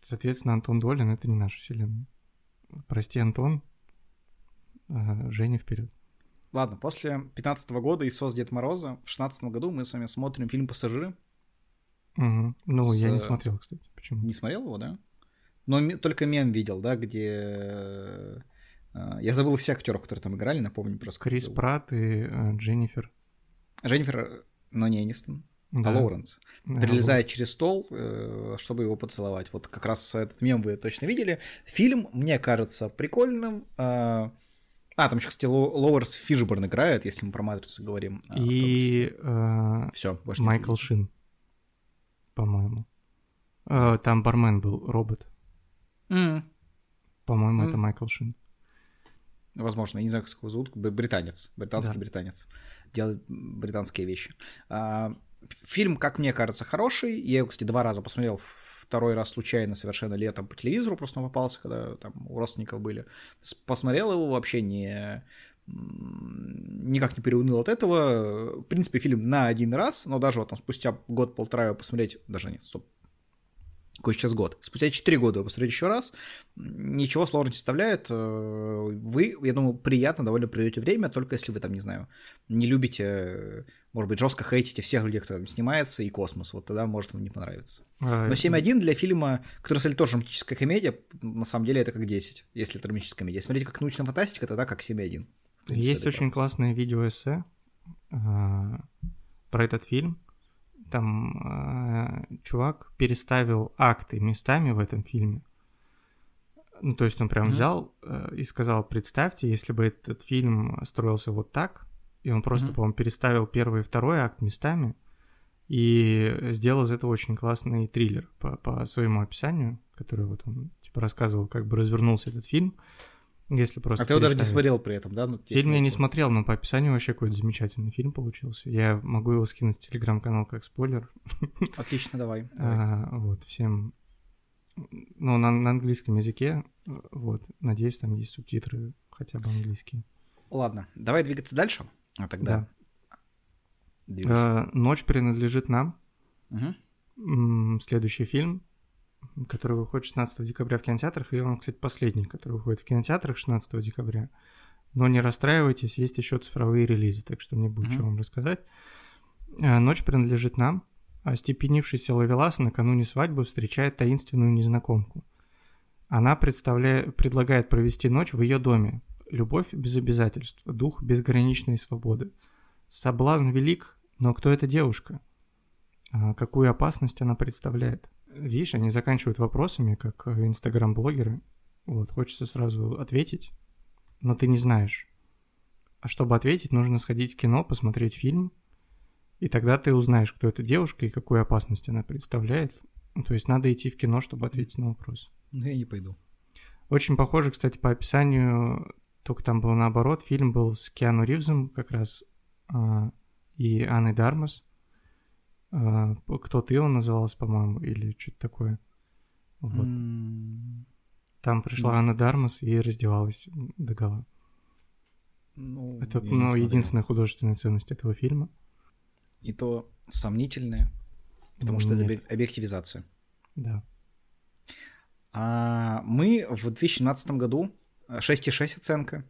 S2: Соответственно, Антон Долин — это не наша вселенная. Прости, Антон. Женя вперед.
S3: Ладно, после 15 года и сос Дед Мороза в 16 году мы с вами смотрим фильм «Пассажиры».
S2: Угу. Ну, с... я не смотрел, кстати. Почему?
S3: Не смотрел его, да? Но только мем видел, да, где... Э, я забыл всех актеров, которые там играли, напомню просто.
S2: Крис Пратт и э, Дженнифер.
S3: Дженнифер, но не Энистон да. Лоуренс, да, перелезает да. через стол, э, чтобы его поцеловать. Вот как раз этот мем вы точно видели. Фильм, мне кажется, прикольным. А, а там еще, кстати, Лоуренс Фишборн играет, если мы про Матрицу говорим.
S2: А, И э,
S3: все,
S2: больше Майкл Шин, по-моему. Э, там бармен был, робот.
S3: Mm.
S2: По-моему, mm. это Майкл Шин.
S3: Возможно, я не знаю, как его зовут, британец, британский да. британец, делает британские вещи. А, Фильм, как мне кажется, хороший. Я его, кстати, два раза посмотрел. Второй раз случайно совершенно летом по телевизору просто попался, когда там у родственников были. Посмотрел его вообще не никак не переуныл от этого. В принципе, фильм на один раз, но даже вот там спустя год-полтора его посмотреть, даже нет, стоп, какой сейчас год. Спустя 4 года посмотреть еще раз, ничего сложного не составляет. Э, вы, я думаю, приятно довольно проведете время, только если вы там, не знаю, не любите, может быть, жестко хейтите всех людей, кто там снимается, и космос. Вот тогда может вам не понравиться. А, Но 7.1 для фильма, который, кстати, тоже романтическая комедия, на самом деле это как 10, если это романтическая комедия. Смотрите, как научная фантастика, тогда как 7.1.
S2: Есть очень классное видео-эссе а, про этот фильм там э, чувак переставил акты местами в этом фильме. Ну, то есть он прям mm-hmm. взял э, и сказал, представьте, если бы этот фильм строился вот так, и он просто, mm-hmm. по-моему, переставил первый и второй акт местами, и сделал из этого очень классный триллер по, по своему описанию, который вот он, типа, рассказывал, как бы развернулся этот фильм. Если просто
S3: а ты его даже не смотрел при этом, да? Ну,
S2: фильм я не смотрел, но по описанию вообще какой-то замечательный фильм получился. Я могу его скинуть в телеграм-канал как спойлер.
S3: Отлично, давай.
S2: А, вот, всем... Ну, на, на английском языке, вот. Надеюсь, там есть субтитры хотя бы английские.
S3: Ладно, давай двигаться дальше. А тогда...
S2: Да. А, «Ночь принадлежит нам».
S3: Угу.
S2: Следующий фильм который выходит 16 декабря в кинотеатрах, и он, кстати, последний, который выходит в кинотеатрах 16 декабря. Но не расстраивайтесь, есть еще цифровые релизы, так что мне будет mm-hmm. что вам рассказать. Э, Ночь принадлежит нам. Остепенившийся Лавелас накануне свадьбы встречает таинственную незнакомку. Она предлагает провести ночь в ее доме. Любовь без обязательств, дух безграничной свободы. Соблазн велик, но кто эта девушка? А какую опасность она представляет? Видишь, они заканчивают вопросами, как инстаграм-блогеры. Вот, хочется сразу ответить, но ты не знаешь. А чтобы ответить, нужно сходить в кино, посмотреть фильм, и тогда ты узнаешь, кто эта девушка и какую опасность она представляет. Ну, то есть надо идти в кино, чтобы ответить на вопрос.
S3: Ну, я не пойду.
S2: Очень похоже, кстати, по описанию, только там было наоборот. Фильм был с Киану Ривзом как раз а, и Анной Дармас. А, Кто ты он назывался, по-моему, или что-то такое. Вот.
S3: М,
S2: Там пришла Анна Дармас и раздевалась до гола.
S3: Ну,
S2: Это ну, единственная художественная ценность этого фильма.
S3: И то сомнительное, потому что это
S2: Нет.
S3: объ- объективизация.
S2: Да.
S3: А мы в 2017 году, э, 6,6 оценка.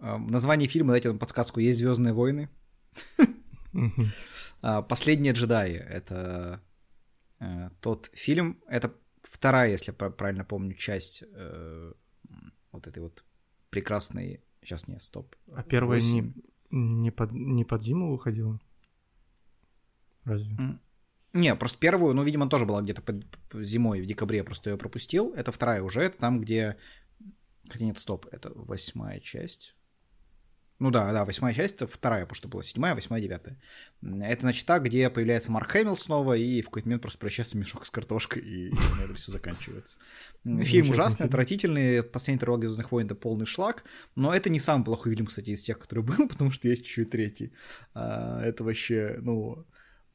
S3: А, В названии фильма, дайте вам подсказку, есть «Звездные войны». А, «Последние джедаи» — это э, тот фильм, это вторая, если я пра- правильно помню, часть э, вот этой вот прекрасной... Сейчас нет, стоп.
S2: А первая не, не, под, не под зиму выходила? Разве?
S3: Не, просто первую, ну, видимо, тоже была где-то под- зимой, в декабре, просто ее пропустил. Это вторая уже, это там, где... Хотя нет, стоп, это восьмая часть. Ну да, да, восьмая часть, вторая, потому что была седьмая, восьмая, девятая. Это, значит, та, где появляется Марк Хэмилл снова, и в какой-то момент просто превращается в мешок с картошкой, и на этом все заканчивается. Фильм ужасный, отвратительный, последняя трилогия «Звездных войн» — это полный шлак, но это не самый плохой фильм, кстати, из тех, который был, потому что есть еще и третий. А, Это вообще, ну,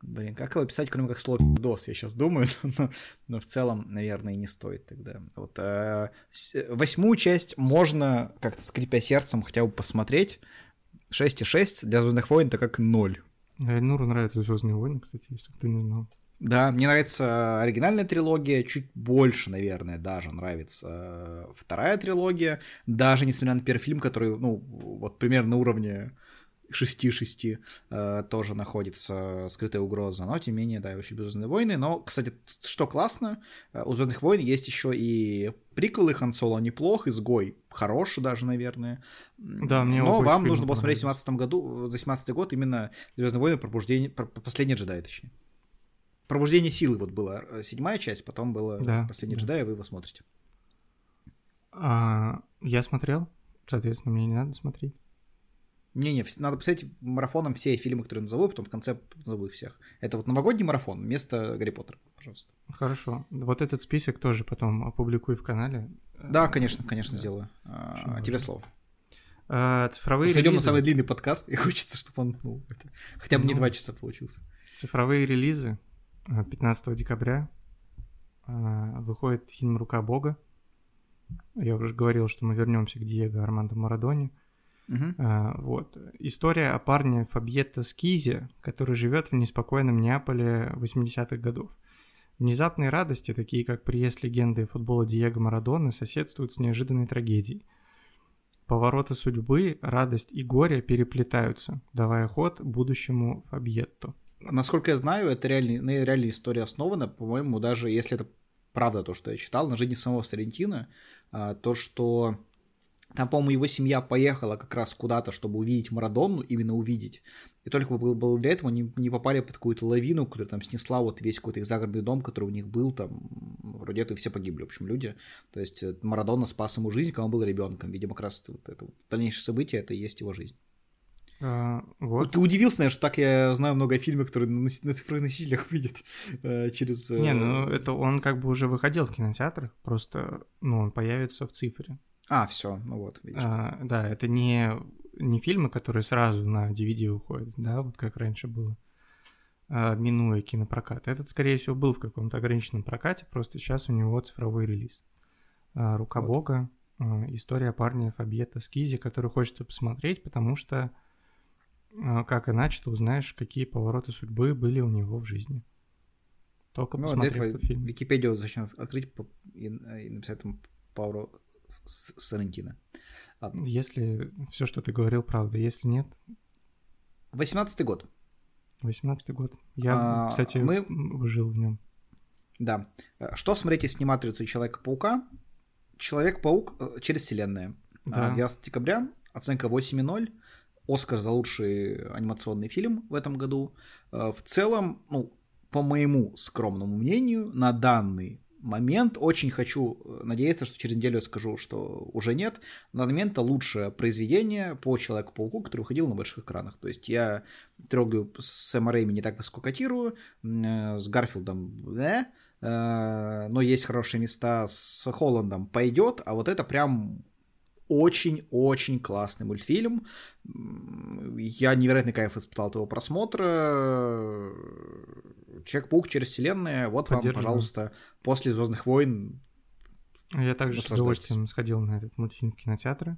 S3: Блин, как его описать, кроме как слова «пиздос», я сейчас думаю, но, но в целом, наверное, и не стоит тогда. Вот, э, восьмую часть можно, как-то скрипя сердцем, хотя бы посмотреть. 6,6 для «Звездных войн» это как ноль.
S2: Эльнуру нравятся Звездные войны, кстати, если кто не знал.
S3: Да, мне нравится оригинальная трилогия, чуть больше, наверное, даже нравится э, вторая трилогия, даже несмотря на первый фильм, который, ну, вот примерно на уровне 6-6 э, тоже находится скрытая угроза, но тем не менее, да, я очень Звездные войны. Но, кстати, что классно, э, у Звездных войн есть еще и приквелы Хан Соло неплох, изгой хороший даже, наверное.
S2: Да, мне
S3: Но вам нужно было смотреть в
S2: понравились.
S3: 17 году, за 17 год именно Звездные войны пробуждение, про- последний джедай, точнее. Пробуждение силы вот была э, седьмая часть, потом было
S2: Да,
S3: последний
S2: да.
S3: джедай, и вы его смотрите.
S2: А, я смотрел, соответственно, мне не надо смотреть.
S3: Не-не, надо посмотреть марафоном все фильмы, которые назову, потом в конце назову их всех. Это вот новогодний марафон вместо Гарри Поттера, пожалуйста.
S2: Хорошо. Вот этот список тоже потом опубликую в канале.
S3: Да, конечно, конечно,
S2: Да.
S3: сделаю. А,
S2: Очень
S3: тебе
S2: важно.
S3: слово.
S2: А, цифровые
S3: Просто идем на
S2: релизы.
S3: самый длинный подкаст, и хочется, чтобы он, ну, это, хотя бы не
S2: Ну.
S3: два часа получился.
S2: Цифровые релизы. А, 15 декабря а, выходит фильм «Рука Бога». Я уже говорил, что мы вернемся к Диего Армандо Марадоне. А, вот. История о парне Фабьетто Скизе, который живет в неспокойном Неаполе 80-х годов. Внезапные радости, такие как приезд легенды футбола Диего Марадоны, соседствуют с неожиданной трагедией. Повороты судьбы, радость и горе переплетаются, давая ход будущему Фабьетто.
S3: Насколько я знаю, это реальный, на реальной истории основано, по-моему, даже если это правда то, что я читал, на жизни самого Сарентина, то, что там, по-моему, его семья поехала как раз куда-то, чтобы увидеть Марадонну, именно увидеть. И только был- благодаря этому они не попали под какую-то лавину, которая там снесла вот весь какой-то их загородный дом, который у них был, там, вроде это все погибли, в общем, люди. То есть э, Марадонна спас ему жизнь, когда он был ребенком. Видимо, как раз вот это вот дальнейшее событие, это и есть его жизнь.
S2: А,
S3: Вот. Ты удивился, наверное, что так я знаю много фильмов, которые на, на цифровых носителях выйдет э, через... э,
S2: Не, ну это он как бы уже выходил в кинотеатрах, просто, ну, он появится в цифре.
S3: А, все, ну вот, видишь.
S2: А, да, это не, не фильмы, которые сразу на DVD уходят, да, вот как раньше было, а, минуя кинопрокат. Этот, скорее всего, был в каком-то ограниченном прокате, просто сейчас у него цифровой релиз. А, «Рука
S3: Вот.
S2: Бога», а, история парня Фабьета Скизи, который хочется посмотреть, потому что а, как иначе ты узнаешь, какие повороты судьбы были у него в жизни. Только
S3: Ну, для
S2: посмотрев этот фильм.
S3: Википедию зачем открыть и, и написать там Пауру С- С- Соррентино.
S2: Если все, что ты говорил, правда, если нет,
S3: 18 год.
S2: 18 год. Я,
S3: А,
S2: кстати,
S3: мы-
S2: жил в нем.
S3: Да. Что смотреть, если не матрицу и Человека-паука? Человек-паук э, через вселенная.
S2: Да.
S3: А, 12 декабря, оценка 8,0. Оскар за лучший анимационный фильм в этом году. Э, В целом, ну, по моему скромному мнению, на данный момент очень хочу э, надеяться, что через неделю я скажу, что уже нет. На момент это лучшее произведение по Человеку-пауку, который выходил на больших экранах. То есть я трогаю с Сэма не так высоко котирую, э, с Гарфилдом, да, э, но есть хорошие места, с Холландом пойдет, а вот это прям очень-очень классный мультфильм. Я невероятный кайф испытал от его просмотра. Человек-паук через вселенную. Вот вам, пожалуйста, после Звездных войн.
S2: Я также с удовольствием сходил на этот мультфильм в кинотеатры.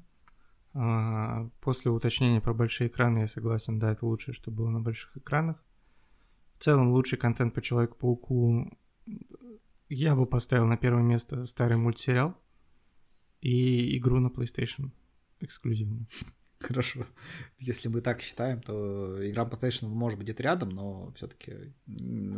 S2: А, После уточнения про большие экраны я согласен, да, это лучшее, что было на больших экранах. В целом, лучший контент по Человеку-пауку я бы поставил на первое место старый мультсериал и игру на PlayStation эксклюзивно.
S3: Хорошо. Если мы так считаем, то игра PlayStation может быть где-то рядом, но все-таки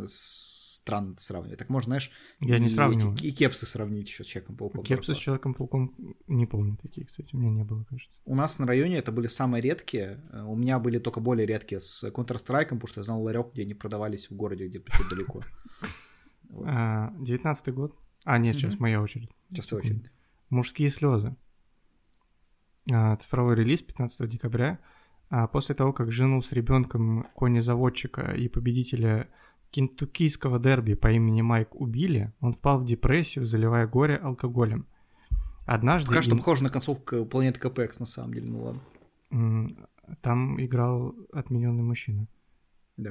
S3: странно это сравнивать. Так можно, знаешь,
S2: Я не
S3: и
S2: сравниваю.
S3: И кепсы сравнить еще с Человеком-пауком.
S2: Кепсы с. Человеком-пауком не помню такие, кстати, у меня не было, кажется.
S3: У нас на районе это были самые редкие. У меня были только более редкие с Counter-Strike, потому что я знал ларек, где они продавались в городе, где-то чуть далеко.
S2: А, 19 год. А, нет, сейчас моя очередь.
S3: Сейчас твоя очередь.
S2: Мужские слезы. А, Цифровой релиз 15 декабря. А После того, как жену с ребенком кони-заводчика и победителя кентуккийского дерби по имени Майк убили, он впал в депрессию, заливая горе алкоголем. Однажды
S3: Пока что
S2: им-
S3: похоже на концовку планеты КПХ, на самом деле, ну ладно.
S2: там играл отмененный мужчина.
S3: Да.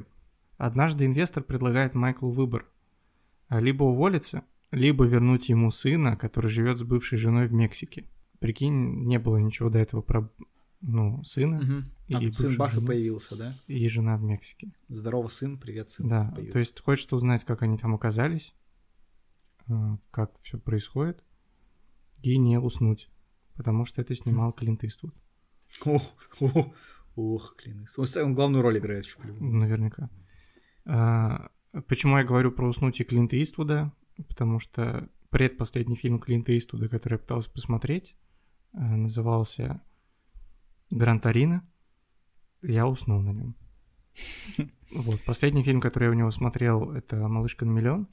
S2: Однажды инвестор предлагает Майклу выбор. А, Либо уволиться, либо вернуть ему сына, который живет с бывшей женой в Мексике. Прикинь, не было ничего до этого про ну, сына. И
S3: А сын Баха появился, да?
S2: и жена в Мексике.
S3: Здорово, сын, привет, сын.
S2: Да,
S3: появился.
S2: то есть хочется узнать, как они там оказались, э, как все происходит, и не уснуть, потому что это снимал Клинт Иствуд,
S3: Ох, ох, ох, клянусь. Он, главную роль играет, еще
S2: наверняка. А, Почему я говорю про уснуть и Клинта Иствуда? Потому что предпоследний фильм Клинта Иствуда, который я пытался посмотреть, э, назывался Гран Торино. Я уснул на нем. Вот, последний фильм, который я у него смотрел, это «Малышка на миллион».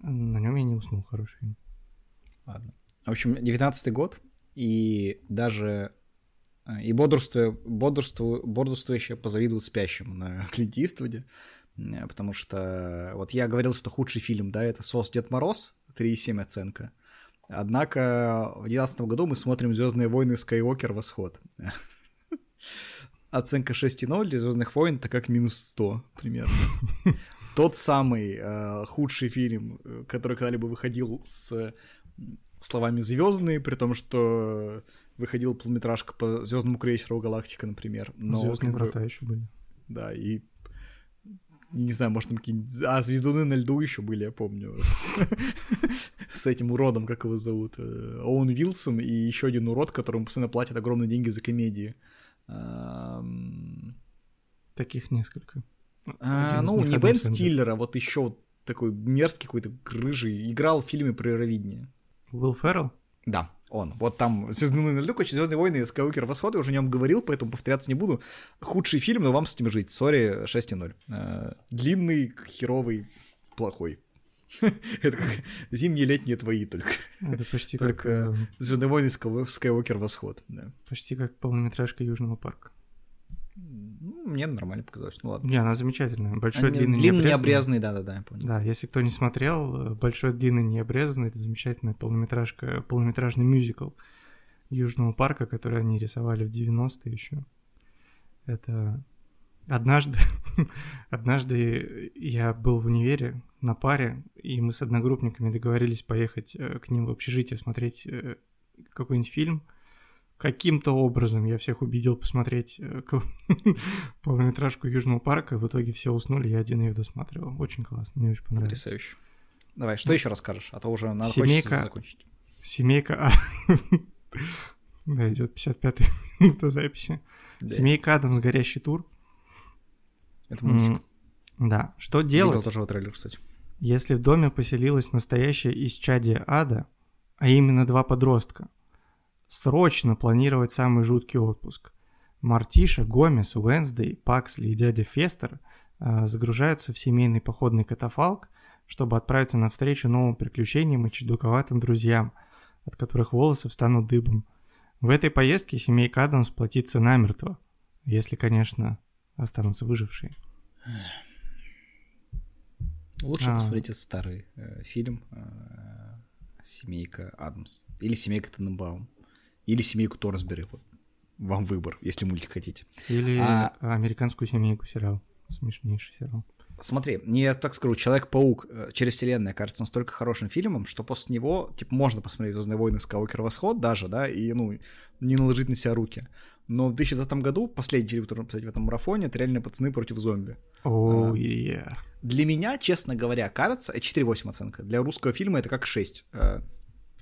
S2: На нем я не уснул, хороший фильм.
S3: Ладно. В общем, 19 год, и даже э, и бодрствуя, бодрству, бодрствующие позавидуют спящим на Клинте Иствуде, потому что вот я говорил, что худший фильм, да, это «Сос Дед Мороз», 3,7 оценка. Однако в 2019 году мы смотрим «Звездные войны. Скайуокер. Восход». Оценка 6,0 для «Звездных войн» это как минус 100 примерно. Тот самый э, худший фильм, э, который когда-либо выходил с словами звездные, при том, что выходил полнометражка по звездному крейсеру Галактика, например. Но
S2: Звездные
S3: как бы,
S2: врата еще были.
S3: Да, и не знаю, может там какие-нибудь... А, звездуны на льду еще были, я помню. С- этим уродом, как его зовут? э, Оуэн Вилсон и еще один урод, которому постоянно платят огромные деньги за комедии.
S2: Таких несколько.
S3: а, Ну, не Бен. Стиллер, а вот еще такой мерзкий какой-то рыжий. Играл в фильме про Евровидение.
S2: Уилл Феррелл?
S3: Да, он. Вот там «Звездные войны на льду», короче, «Звездные войны» и «Скайуокер. Восход», я уже о нем говорил, поэтому повторяться не буду. Худший фильм, но вам с этим жить. Sorry, 6,0. Э, Длинный, херовый, плохой. Это как зимние, летние твои только.
S2: Это почти как,
S3: Только
S2: э,
S3: «Звездные войны» и «Скай- «Скайуокер. Восход». Да.
S2: почти как полнометражка Южного парка.
S3: Мне нормально показалось. Ну ладно.
S2: Не, она замечательная. Большой,
S3: Они
S2: длинный,
S3: длинный,
S2: необрезанный.
S3: необрезанный, да-да-да, я понял.
S2: Да, если кто не смотрел, э, Большой, длинный, необрезанный, это замечательная полнометражка, полнометражный мюзикл Южного парка, который они рисовали в 90-е еще. Это однажды, однажды я был в универе на паре, и мы с одногруппниками договорились поехать э, к ним в общежитие смотреть э, какой-нибудь фильм. Каким-то образом я всех убедил посмотреть э, полнометражку Южного парка. В итоге все уснули, я один ее досматривал. Очень классно, мне очень понравилось.
S3: Потрясающе. Давай, что еще расскажешь? А то уже надо
S2: Семейка.
S3: хочется закончить.
S2: Семейка... А... Да, идет 55-й минута записи.
S3: Да.
S2: Семейка Адамс «Горящий тур».
S3: Это мультик.
S2: Да. Что делать?
S3: Видел тоже его трейлер, кстати.
S2: Если в доме поселилось настоящее исчадие ада, а именно два подростка, срочно планировать самый жуткий отпуск. Мартиша, Гомес, Уэнсдей, Паксли и дядя Фестер э, загружаются в семейный походный катафалк, чтобы отправиться навстречу новым приключениям и чудаковатым друзьям, от которых волосы встанут дыбом. В этой поездке семейка Адамс платится намертво, если, конечно, останутся выжившие.
S3: Лучше
S2: А.
S3: посмотрите старый э, фильм э, «Семейка Адамс». Или «Семейка Тененбаум». Или «Семейку Торсбери». Вот. Вам выбор, если мультик хотите.
S2: Или
S3: А-
S2: американскую семейку сериал. Смешнейший сериал.
S3: Смотри, я так скажу, Человек-паук э, через вселенную кажется настолько хорошим фильмом, что после него, типа, можно посмотреть Звездные войны Скаукер Восход даже, да, и, ну, не наложить на себя руки. Но в 2020 году, последний фильм, который посмотреть в этом марафоне, это реальные пацаны против зомби. А.
S2: yeah.
S3: Для меня, честно говоря, кажется, э, 4,8 оценка. Для русского фильма это как 6.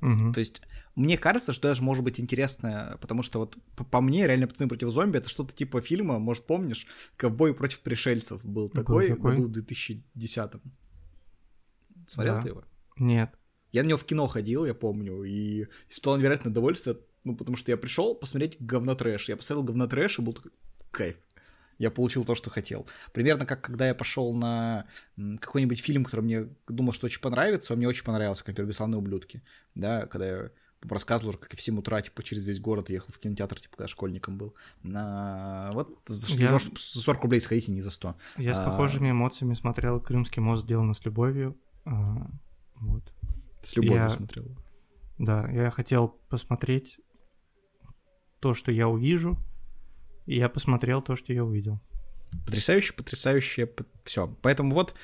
S2: Мгм.
S3: То есть, мне кажется, что даже может быть интересно, потому что вот по, по мне, реально пацаны против зомби это что-то типа фильма, может, помнишь, Ковбой против пришельцев был такой,
S2: такой.
S3: году в 2010 Смотрел
S2: Да.
S3: ты его?
S2: Нет.
S3: Я на него в кино ходил, я помню, и испытал невероятное удовольствие, ну, потому что я пришел посмотреть говнотрэш. Я посмотрел говнотрэш и был такой, кайф. Я получил то, что хотел. Примерно как когда я пошел на какой-нибудь фильм, который мне думал, что очень понравится, он мне очень понравился, как, «Бесславные ублюдки». Да, когда я рассказывал, как я в 7 утра, типа, через весь город ехал в кинотеатр, типа, когда школьником был. На... Вот за,
S2: Я-
S3: за за 40 рублей сходите, не за 100.
S2: Я с
S3: А.
S2: похожими эмоциями смотрел «Крымский мост сделано с любовью». А, Вот.
S3: С любовью
S2: Я-
S3: смотрел.
S2: Да, я хотел посмотреть то, что я увижу, и я посмотрел то, что я увидел.
S3: Потрясающе, потрясающе, все. Поэтому вот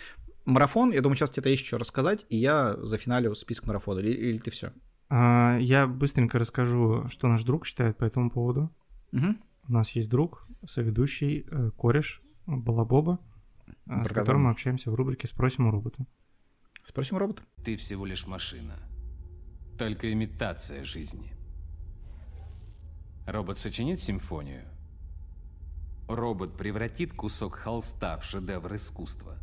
S3: марафон, я думаю, сейчас тебе есть что рассказать, и я зафиналю список марафона, или, или ты все?
S2: А, Я быстренько расскажу, что наш друг считает по этому поводу. У нас есть друг, соведущий, э, кореш Балабоба, а, с
S3: Про
S2: которым мы общаемся в рубрике «Спросим у робота».
S3: Спросим робота.
S1: Ты всего лишь машина. Только имитация жизни. Робот сочинит симфонию. Робот превратит кусок холста в шедевр искусства.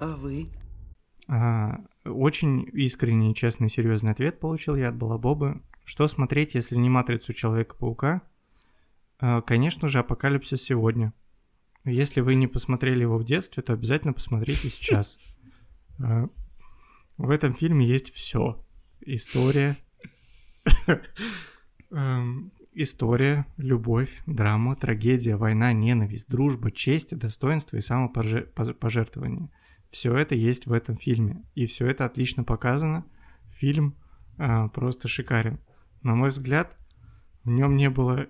S3: А вы?
S2: А, Очень искренний, честный, серьезный ответ получил я от Балабобы. Что смотреть, если не «Матрицу Человека-паука»? А, Конечно же, «Апокалипсис сегодня». Если вы не посмотрели его в детстве, то обязательно посмотрите сейчас. А, В этом фильме есть все. История, эм, история, любовь, драма, трагедия, война, ненависть, дружба, честь, достоинство и самопожертвование. Все это есть в этом фильме. И все это отлично показано. Фильм а, просто шикарен. На мой взгляд, в нем не было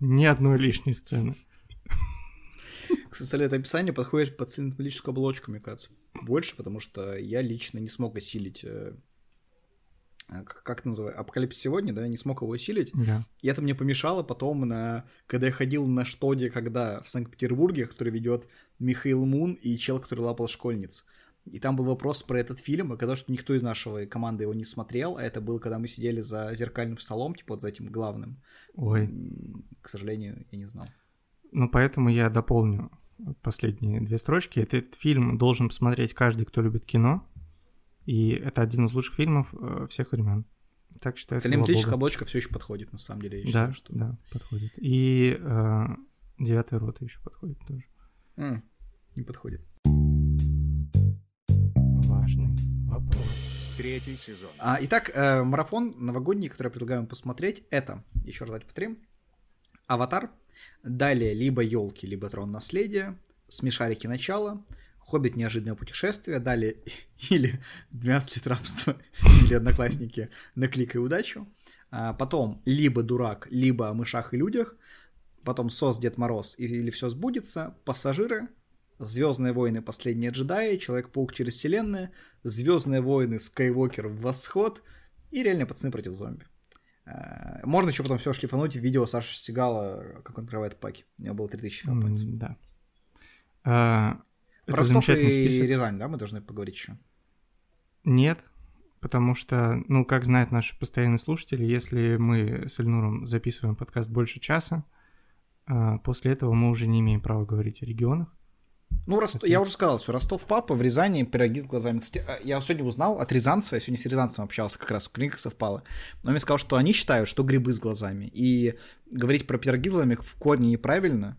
S2: ни одной лишней сцены.
S3: Кстати, это описание подходит под синтетическую оболочку, мне кажется. Больше, потому что я лично не смог осилить... э, Как это называется? Апокалипсис сегодня, да, я не смог его осилить.
S2: Да.
S3: И это мне помешало потом, на, когда я ходил на штоде, когда в Санкт-Петербурге, который ведет Михаил Мун и чел, который лапал школьниц. И там был вопрос про этот фильм, оказалось, что никто из нашего команды его не смотрел, а это было, когда мы сидели за зеркальным столом, типа вот за этим главным.
S2: Ой.
S3: К сожалению, я не знал.
S2: Ну, поэтому я дополню последние две строчки. Этот фильм должен посмотреть каждый, кто любит кино. И это один из лучших фильмов э, всех времен. Так считаю.
S3: Целеметрическая оболочка все еще подходит, на самом деле, я
S2: Да,
S3: считаю, что...
S2: да, подходит. И э, девятая рота еще подходит тоже.
S3: М, не подходит.
S2: Важный вопрос.
S4: Третий сезон.
S3: А, итак, э, марафон новогодний, который я предлагаю вам посмотреть, это, еще раз давайте повторим, Аватар, далее либо елки, либо Трон наследия, Смешарики начало, Хоббит неожиданное путешествие, далее или 12 лет рабства, или Одноклассники накликай удачу, А, потом либо Дурак, либо о мышах и людях, потом СОС Дед Мороз или все сбудется, Пассажиры, Звездные войны Последние джедаи, Человек-паук через вселенную, Звездные войны Скайуокер Восход и реальные пацаны против зомби. Э, Можно еще потом все шлифануть в видео Саши Сигала, как он открывает паки. У него было 3000 филмов.
S2: М, Да. Это
S3: Ростов
S2: замечательный
S3: и
S2: список.
S3: Рязань, да, мы должны поговорить еще.
S2: Нет, потому что, ну, как знают наши постоянные слушатели, если мы с Эльнуром записываем подкаст больше часа, а, после этого мы уже не имеем права говорить о регионах.
S3: Ну, Рост... я уже сказал, что Ростов папа в Рязани пироги с глазами. Кстати, а, я сегодня узнал от рязанца, я сегодня с рязанцем общался, как раз в книгах совпало. Он мне сказал, что они считают, что грибы с глазами. И говорить про пироги с глазами в корне неправильно.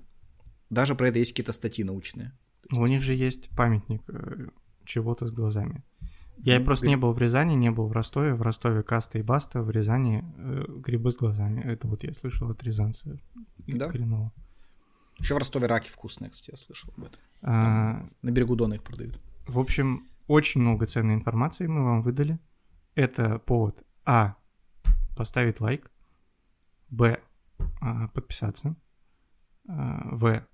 S3: Даже про это есть какие-то статьи научные.
S2: У них же есть памятник э, чего-то с глазами. Я ну, просто не был в Рязани, не был в Ростове. В Ростове Каста и Баста, в Рязани э, грибы с глазами. Это вот я слышал от рязанца.
S3: Да?
S2: Коренного.
S3: Еще в Ростове раки вкусные, кстати, я слышал об этом. А... На берегу Дона их продают.
S2: В общем, очень много ценной информации мы вам выдали. Это повод А. Поставить лайк. Б. А, подписаться. А, в.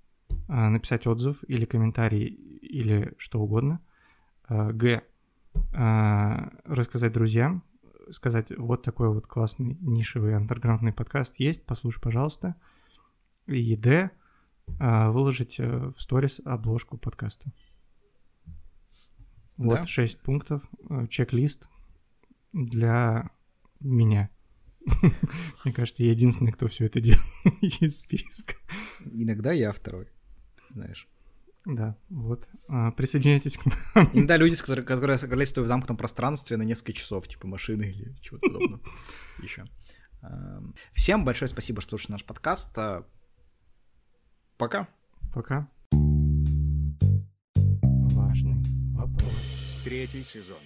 S2: А, написать отзыв или комментарий или что угодно. Г. Рассказать друзьям. Сказать, вот такой вот классный нишевый андерграундный подкаст есть, послушай, пожалуйста. И Д а, выложить э, в сторис обложку подкаста. Вот да? 6 пунктов, э, чек-лист для меня. Мне кажется, я единственный, кто все это делал из списка.
S3: Иногда я второй, знаешь.
S2: Да, вот. А, присоединяйтесь к нам.
S3: Иногда люди, которые, которые оказались в замкнутом пространстве на несколько часов, типа машины или чего-то подобного. Еще. Всем большое спасибо, что слушали наш подкаст. Пока.
S2: Пока. Важный вопрос.
S4: Третий сезон.